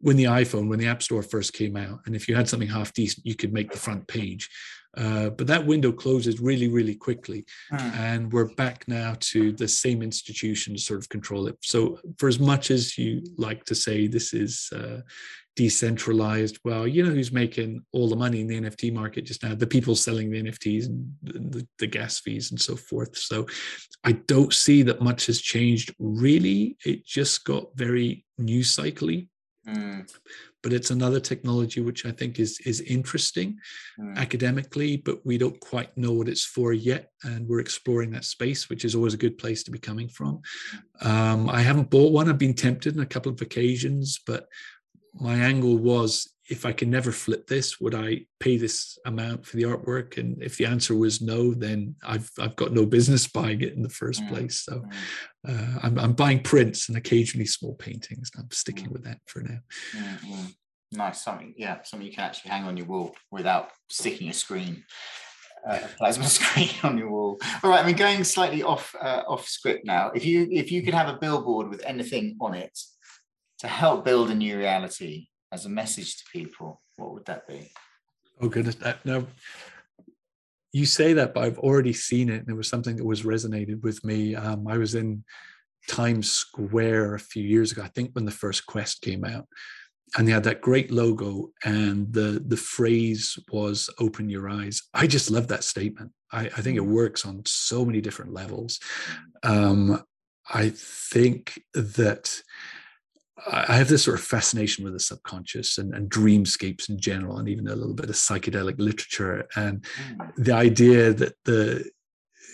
when the iPhone, when the App Store first came out, and if you had something half decent, you could make the front page. Uh, but that window closes really, really quickly, mm. and we're back now to the same institutions sort of control it. So, for as much as you like to say this is, uh, decentralized well you know who's making all the money in the nft market just now the people selling the nfts and the, the, gas fees and so forth so i don't see that much has changed really it just got very news cycly mm. But it's another technology which i think is is interesting mm. academically but we don't quite know what it's for yet and we're exploring that space which is always a good place to be coming from um, i haven't bought one i've been tempted on a couple of occasions but my angle was if I can never flip this, would I pay this amount for the artwork? And if the answer was no, then I've I've got no business buying it in the first mm. place. So uh, I'm I'm buying prints and occasionally small paintings. I'm sticking mm. with that for now. Mm-hmm. Nice, something yeah, something you can actually hang on your wall without sticking a screen. Uh, a plasma *laughs* screen on your wall. All right, I mean, going slightly off uh, off script now. If you if you could have a billboard with anything on it, to help build a new reality as a message to people, what would that be? Oh goodness! Now you say that, but I've already seen it, and it was something that was resonated with me. Um, I was in Times Square a few years ago, I think, when the first Quest came out, and they had that great logo, and the the phrase was "Open your eyes." I just love that statement. I, I think it works on so many different levels. Um, I think that I have this sort of fascination with the subconscious and, and, dreamscapes in general, and even a little bit of psychedelic literature. And mm. the idea that the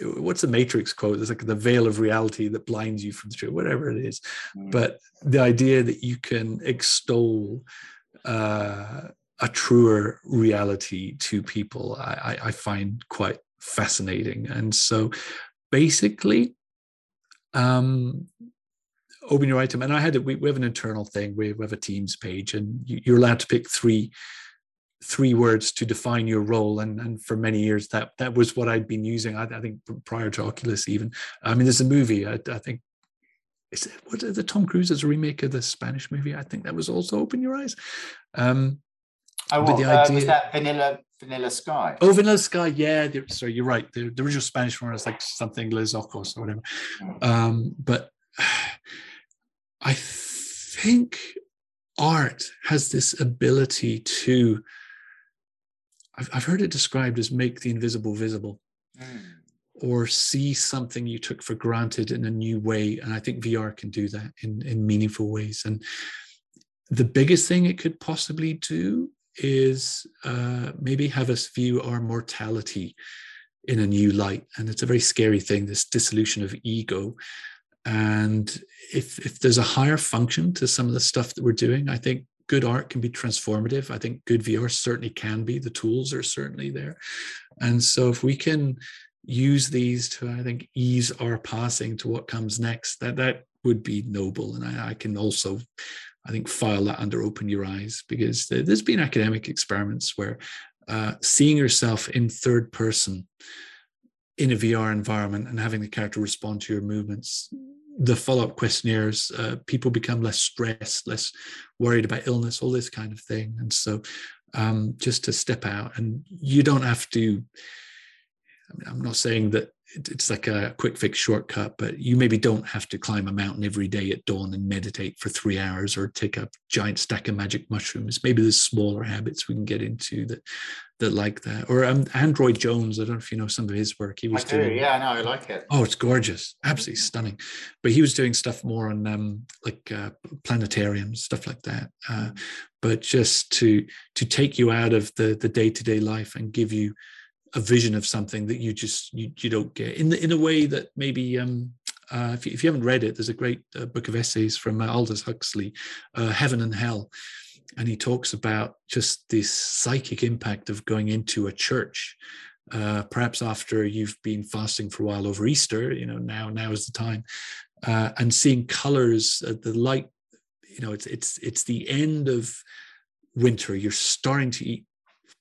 what's the Matrix quote? It's like the veil of reality that blinds you from the truth, whatever it is. Mm. But the idea that you can extol uh, a truer reality to people, I, I find quite fascinating. And so, basically, um, open your item. And I had it, we, we have an internal thing. We, we have a Teams page, and you, are allowed to pick three three words to define your role. And, and for many years, that that was what I'd been using. I, I think prior to Oculus, even. I mean, there's a movie. I, I think is it what the Tom Cruise's remake of the Spanish movie? I think that was also Open Your Eyes. Um, oh, what, the idea, uh, was that Vanilla Vanilla Sky? Oh, Vanilla Sky. Yeah, sorry, you're right. The, the original Spanish one was like something Les Ojos or whatever. Mm. Um, but *sighs* I think art has this ability to, I've, I've heard it described as make the invisible visible. Mm. Or see something you took for granted in a new way. And I think VR can do that in, in meaningful ways. And the biggest thing it could possibly do is uh, maybe have us view our mortality in a new light. And it's a very scary thing, this dissolution of ego. And if if there's a higher function to some of the stuff that we're doing, I think good art can be transformative. I think good VR certainly can be. The tools are certainly there. And so if we can use these to, I think, ease our passing to what comes next, that that would be noble. And I, I can also, I think, file that under open your eyes because there's been academic experiments where uh, seeing yourself in third person in a VR environment and having the character respond to your movements, the follow-up questionnaires, uh, people become less stressed, less worried about illness, all this kind of thing. And so um, just to step out and you don't have to, I'm not saying that it's like a quick fix shortcut, but you maybe don't have to climb a mountain every day at dawn and meditate for three hours or take a giant stack of magic mushrooms. Maybe there's smaller habits we can get into that that like that. Or um, Android Jones, I don't know if you know some of his work. He was I do, doing, yeah, no, I like it. Oh, it's gorgeous, absolutely stunning. But he was doing stuff more on um, like uh, planetariums, stuff like that. Uh, but just to to take you out of the the day to day life and give you a vision of something that you just you, you don't get in the, in a way that maybe um, uh, if, you, if, you, haven't read it, there's a great uh, book of essays from uh, Aldous Huxley, uh, Heaven and Hell, and he talks about just this psychic impact of going into a church. Uh, perhaps after you've been fasting for a while over Easter, you know now now is the time, uh, and seeing colors, the light. You know, it's it's it's the end of winter. You're starting to eat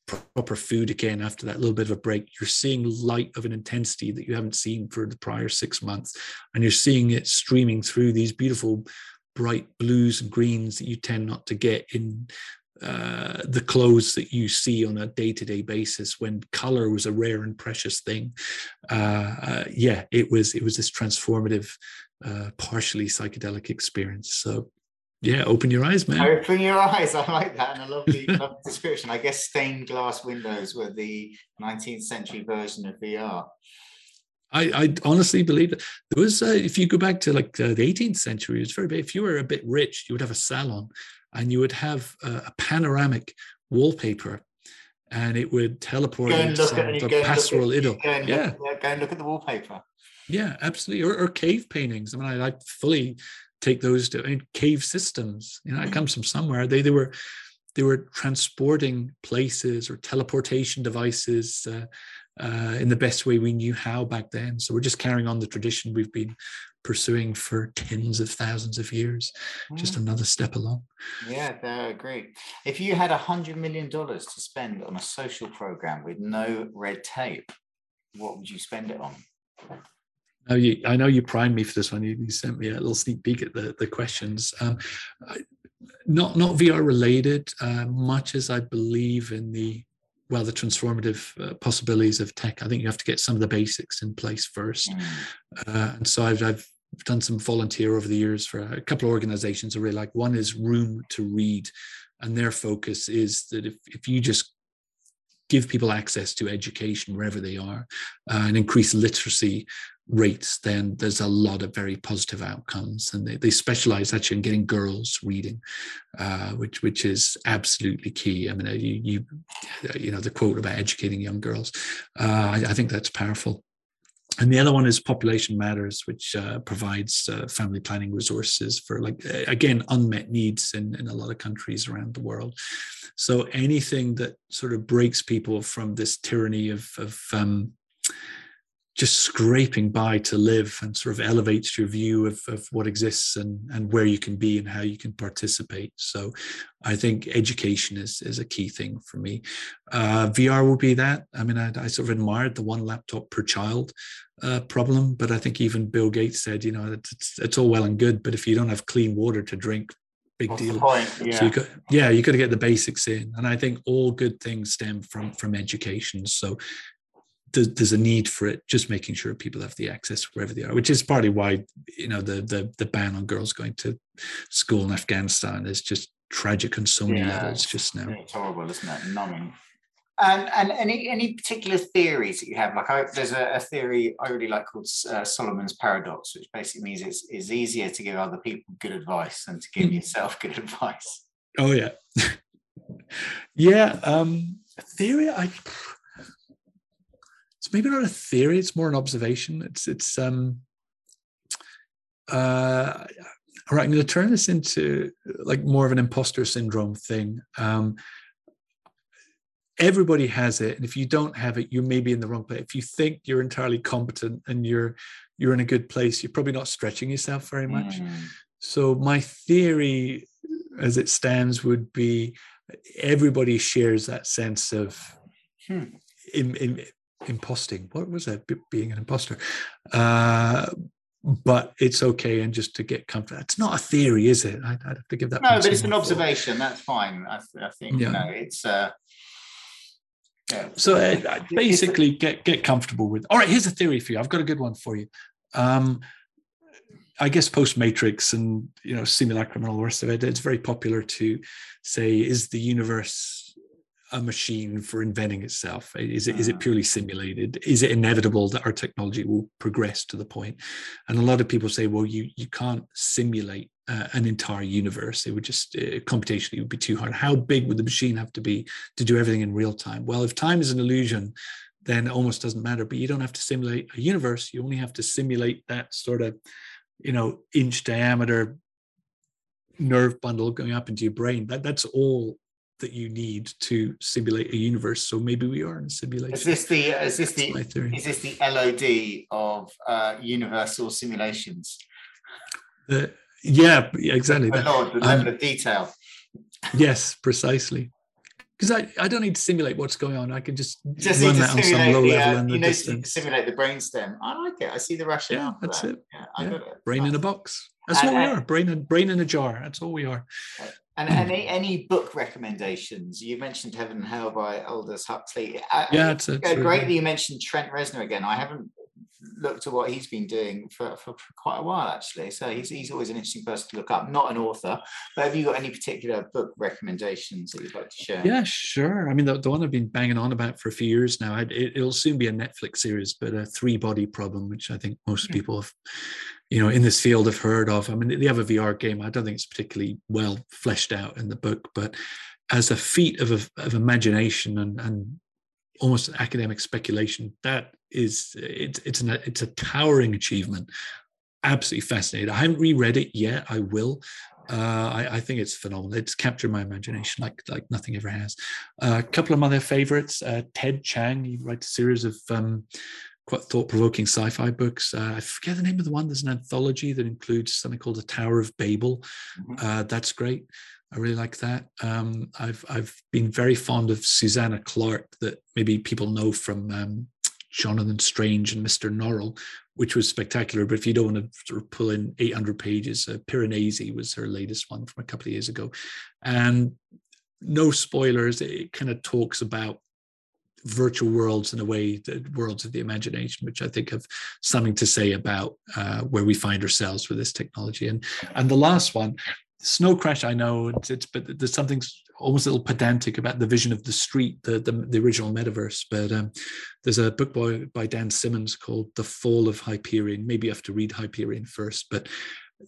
proper food again after that little bit of a break. You're seeing light of an intensity that you haven't seen for the prior six months. And you're seeing it streaming through these beautiful bright blues and greens that you tend not to get in uh, the clothes that you see on a day-to-day basis when color was a rare and precious thing. Uh, uh, yeah it was it was this transformative uh, partially psychedelic experience. So yeah, open your eyes, man. Open your eyes. *laughs* I like that. And a lovely, *laughs* lovely description. I guess stained glass windows were the 19th century version of VR. I, I honestly believe that there was, uh, if you go back to like uh, the 18th century, it's very big. If you were a bit rich, you would have a salon and you would have a panoramic wallpaper and it would teleport into the pastoral idyll. Yeah. Look, go and look at the wallpaper. Yeah, absolutely. Or, or cave paintings. I mean, I, I fully take those to I mean, cave systems. You know, it comes from somewhere. They they were they were transporting places or teleportation devices uh, uh, in the best way we knew how back then. So we're just carrying on the tradition we've been pursuing for tens of thousands of years. Mm. Just another step along. Yeah, great. If you had a hundred million dollars to spend on a social program with no red tape, what would you spend it on? You, I know you primed me for this one. You, you sent me a little sneak peek at the, the questions. Um, not not VR related, uh, much as I believe in the well the transformative uh, possibilities of tech. I think you have to get some of the basics in place first. Uh, and so I've, I've done some volunteer over the years for a couple of organizations I really like. One is Room to Read, and their focus is that if, if you just give people access to education wherever they are uh, and increase literacy rates, then there's a lot of very positive outcomes. And they, they specialize actually in getting girls reading, uh, which which is absolutely key. I mean, uh, you you, you know the quote about educating young girls. Uh, I, I, think that's powerful. And the other one is Population Matters, which uh, provides uh, family planning resources for, like, again, unmet needs in, in a lot of countries around the world. So anything that sort of breaks people from this tyranny of, of um, just scraping by to live and sort of elevates your view of, of what exists and, and where you can be and how you can participate. So I think education is, is a key thing for me. Uh, VR will be that. I mean, I, I, sort of admired the one laptop per child uh, problem, but I think even Bill Gates said, you know, it's, it's all well and good, but if you don't have clean water to drink, big What's deal. Yeah. So you got, yeah, you got to get the basics in, and I think all good things stem from from education. So there's a need for it just making sure people have the access wherever they are which is partly why you know the the, the ban on girls going to school in afghanistan is just tragic on so many yeah, levels just now. it's horrible isn't it? Numbing. And and any any particular theories that you have? Like I, there's a, a, theory i really like called uh, solomon's paradox which basically means it's, it's easier to give other people good advice than to give yourself good advice. Oh yeah. *laughs* Yeah um theory i it's maybe not a theory it's more an observation it's it's um uh all right i'm going to turn this into like more of an imposter syndrome thing um everybody has it and if you don't have it you may be in the wrong place if you think you're entirely competent and you're you're in a good place you're probably not stretching yourself very much mm. so my theory as it stands would be everybody shares that sense of hmm. in, in, imposting. What was that? Being an imposter. Uh, but it's okay, and just to get comfort. It's not a theory, is it? I'd, I'd have to give that. No, but it's an observation. Thought. That's fine. I, I think yeah. you know it's. Uh, Yeah. So uh, basically, get get comfortable with. All right, here's a theory for you. I've got a good one for you. Um, I guess post Matrix and you know simulacrum and all the rest of it, it's very popular to say, is the universe a machine for inventing itself? Is it, is it ah. purely simulated? Is it inevitable that our technology will progress to the point? And a lot of people say, well, you you can't simulate uh, an entire universe. It would just uh, computationally would be too hard. How big would the machine have to be to do everything in real time? Well, if time is an illusion, then it almost doesn't matter. But you don't have to simulate a universe. You only have to simulate that sort of, you know, inch diameter nerve bundle going up into your brain. That that's all that you need to simulate a universe. So maybe we are in a simulation. Is this the is this the is this the LOD of uh, universal simulations? The, yeah, exactly. The, Lord, the level um, of detail. Yes, precisely. Because I, I don't need to simulate what's going on. I can just, just run that on some low the, level uh, in the you know, distance. Simulate the brainstem. I like it. I see the rationale. Yeah, that's that. it. Yeah, yeah. it. Brain nice. in a box. That's and, what we are. Brain and brain in a jar. That's all we are. And any, any book recommendations? You mentioned Heaven and Hell by Aldous Huxley. Yeah, it's, it's great that you mentioned Trent Reznor again. I haven't looked at what he's been doing for, for, for, quite a while actually. So he's, he's always an interesting person to look up. Not an author, but have you got any particular book recommendations that you'd like to share? Yeah, sure. I mean, the, the one I've been banging on about for a few years now. It, will soon be a Netflix series, but a three body problem, which I think most yeah. people have you know in this field have heard of. I mean, they have a VR game. I don't think it's particularly well fleshed out in the book, but as a feat of, of imagination and, and almost academic speculation, that is it's it's an it's a towering achievement. Absolutely fascinating. I haven't reread it yet. I will. Uh, I, I, think it's phenomenal. It's captured my imagination like like nothing ever has. Uh, a couple of my other favorites. Uh, Ted Chiang. he writes a series of um, quite thought-provoking sci-fi books. Uh, I forget the name of the one. There's an anthology that includes something called the Tower of Babel. Mm-hmm. Uh, that's great. I really like that. Um, I've I've been very fond of Susanna Clarke that maybe people know from um, Jonathan Strange and Mr. Norrell, which was spectacular. But if you don't want to sort of pull in 800 pages, uh, Piranesi was her latest one from a couple of years ago, and no spoilers. It kind of talks about virtual worlds in a way the worlds of the imagination which i think have something to say about uh, where we find ourselves with this technology and and the last one snow crash i know it's, it's but there's something almost a little pedantic about the vision of the street the the, the original metaverse but um, there's a book by, by dan simmons called the fall of hyperion maybe you have to read hyperion first but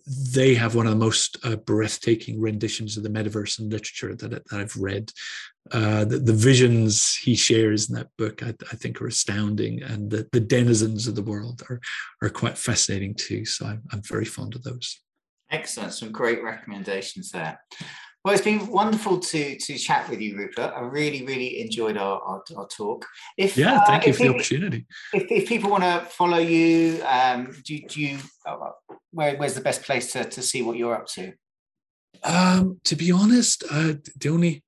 they have one of the most uh, breathtaking renditions of the metaverse in literature that, that I've read. Uh, the, the, visions he shares in that book, I, I, think, are astounding, and the, the denizens of the world are are quite fascinating too. So I'm, I'm very fond of those. Excellent, some great recommendations there. Well, it's been wonderful to to chat with you, Rupert. I really, really enjoyed our, our, our talk. If yeah, uh, thank uh, you for the opportunity. If, if people want to follow you, um, do, do you uh, where, where's the best place to, to see what you're up to? Um, to be honest, uh, the only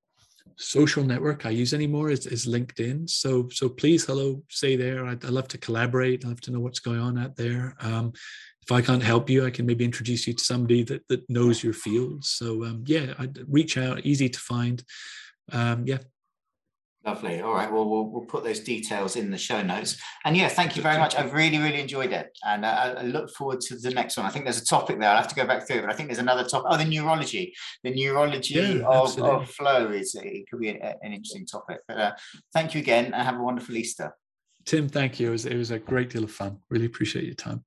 social network I use anymore is, is LinkedIn. So so please, hello, say there. I'd, I'd love to collaborate. I'd love to know what's going on out there. Um, if I can't help you, I can maybe introduce you to somebody that that knows your field. So um, yeah, I'd reach out, easy to find. Um, yeah. Lovely. All right. Well, well, we'll put those details in the show notes. And yeah, thank you very much. I've really, really enjoyed it, and uh, I look forward to the next one. I think there's a topic there. I'll have to go back through, but I think there's another topic. Oh, the neurology. The neurology yeah, of, of, flow is it could be an, an interesting topic. But uh, thank you again, and have a wonderful Easter. Tim, thank you. It was, it was a great deal of fun. Really appreciate your time.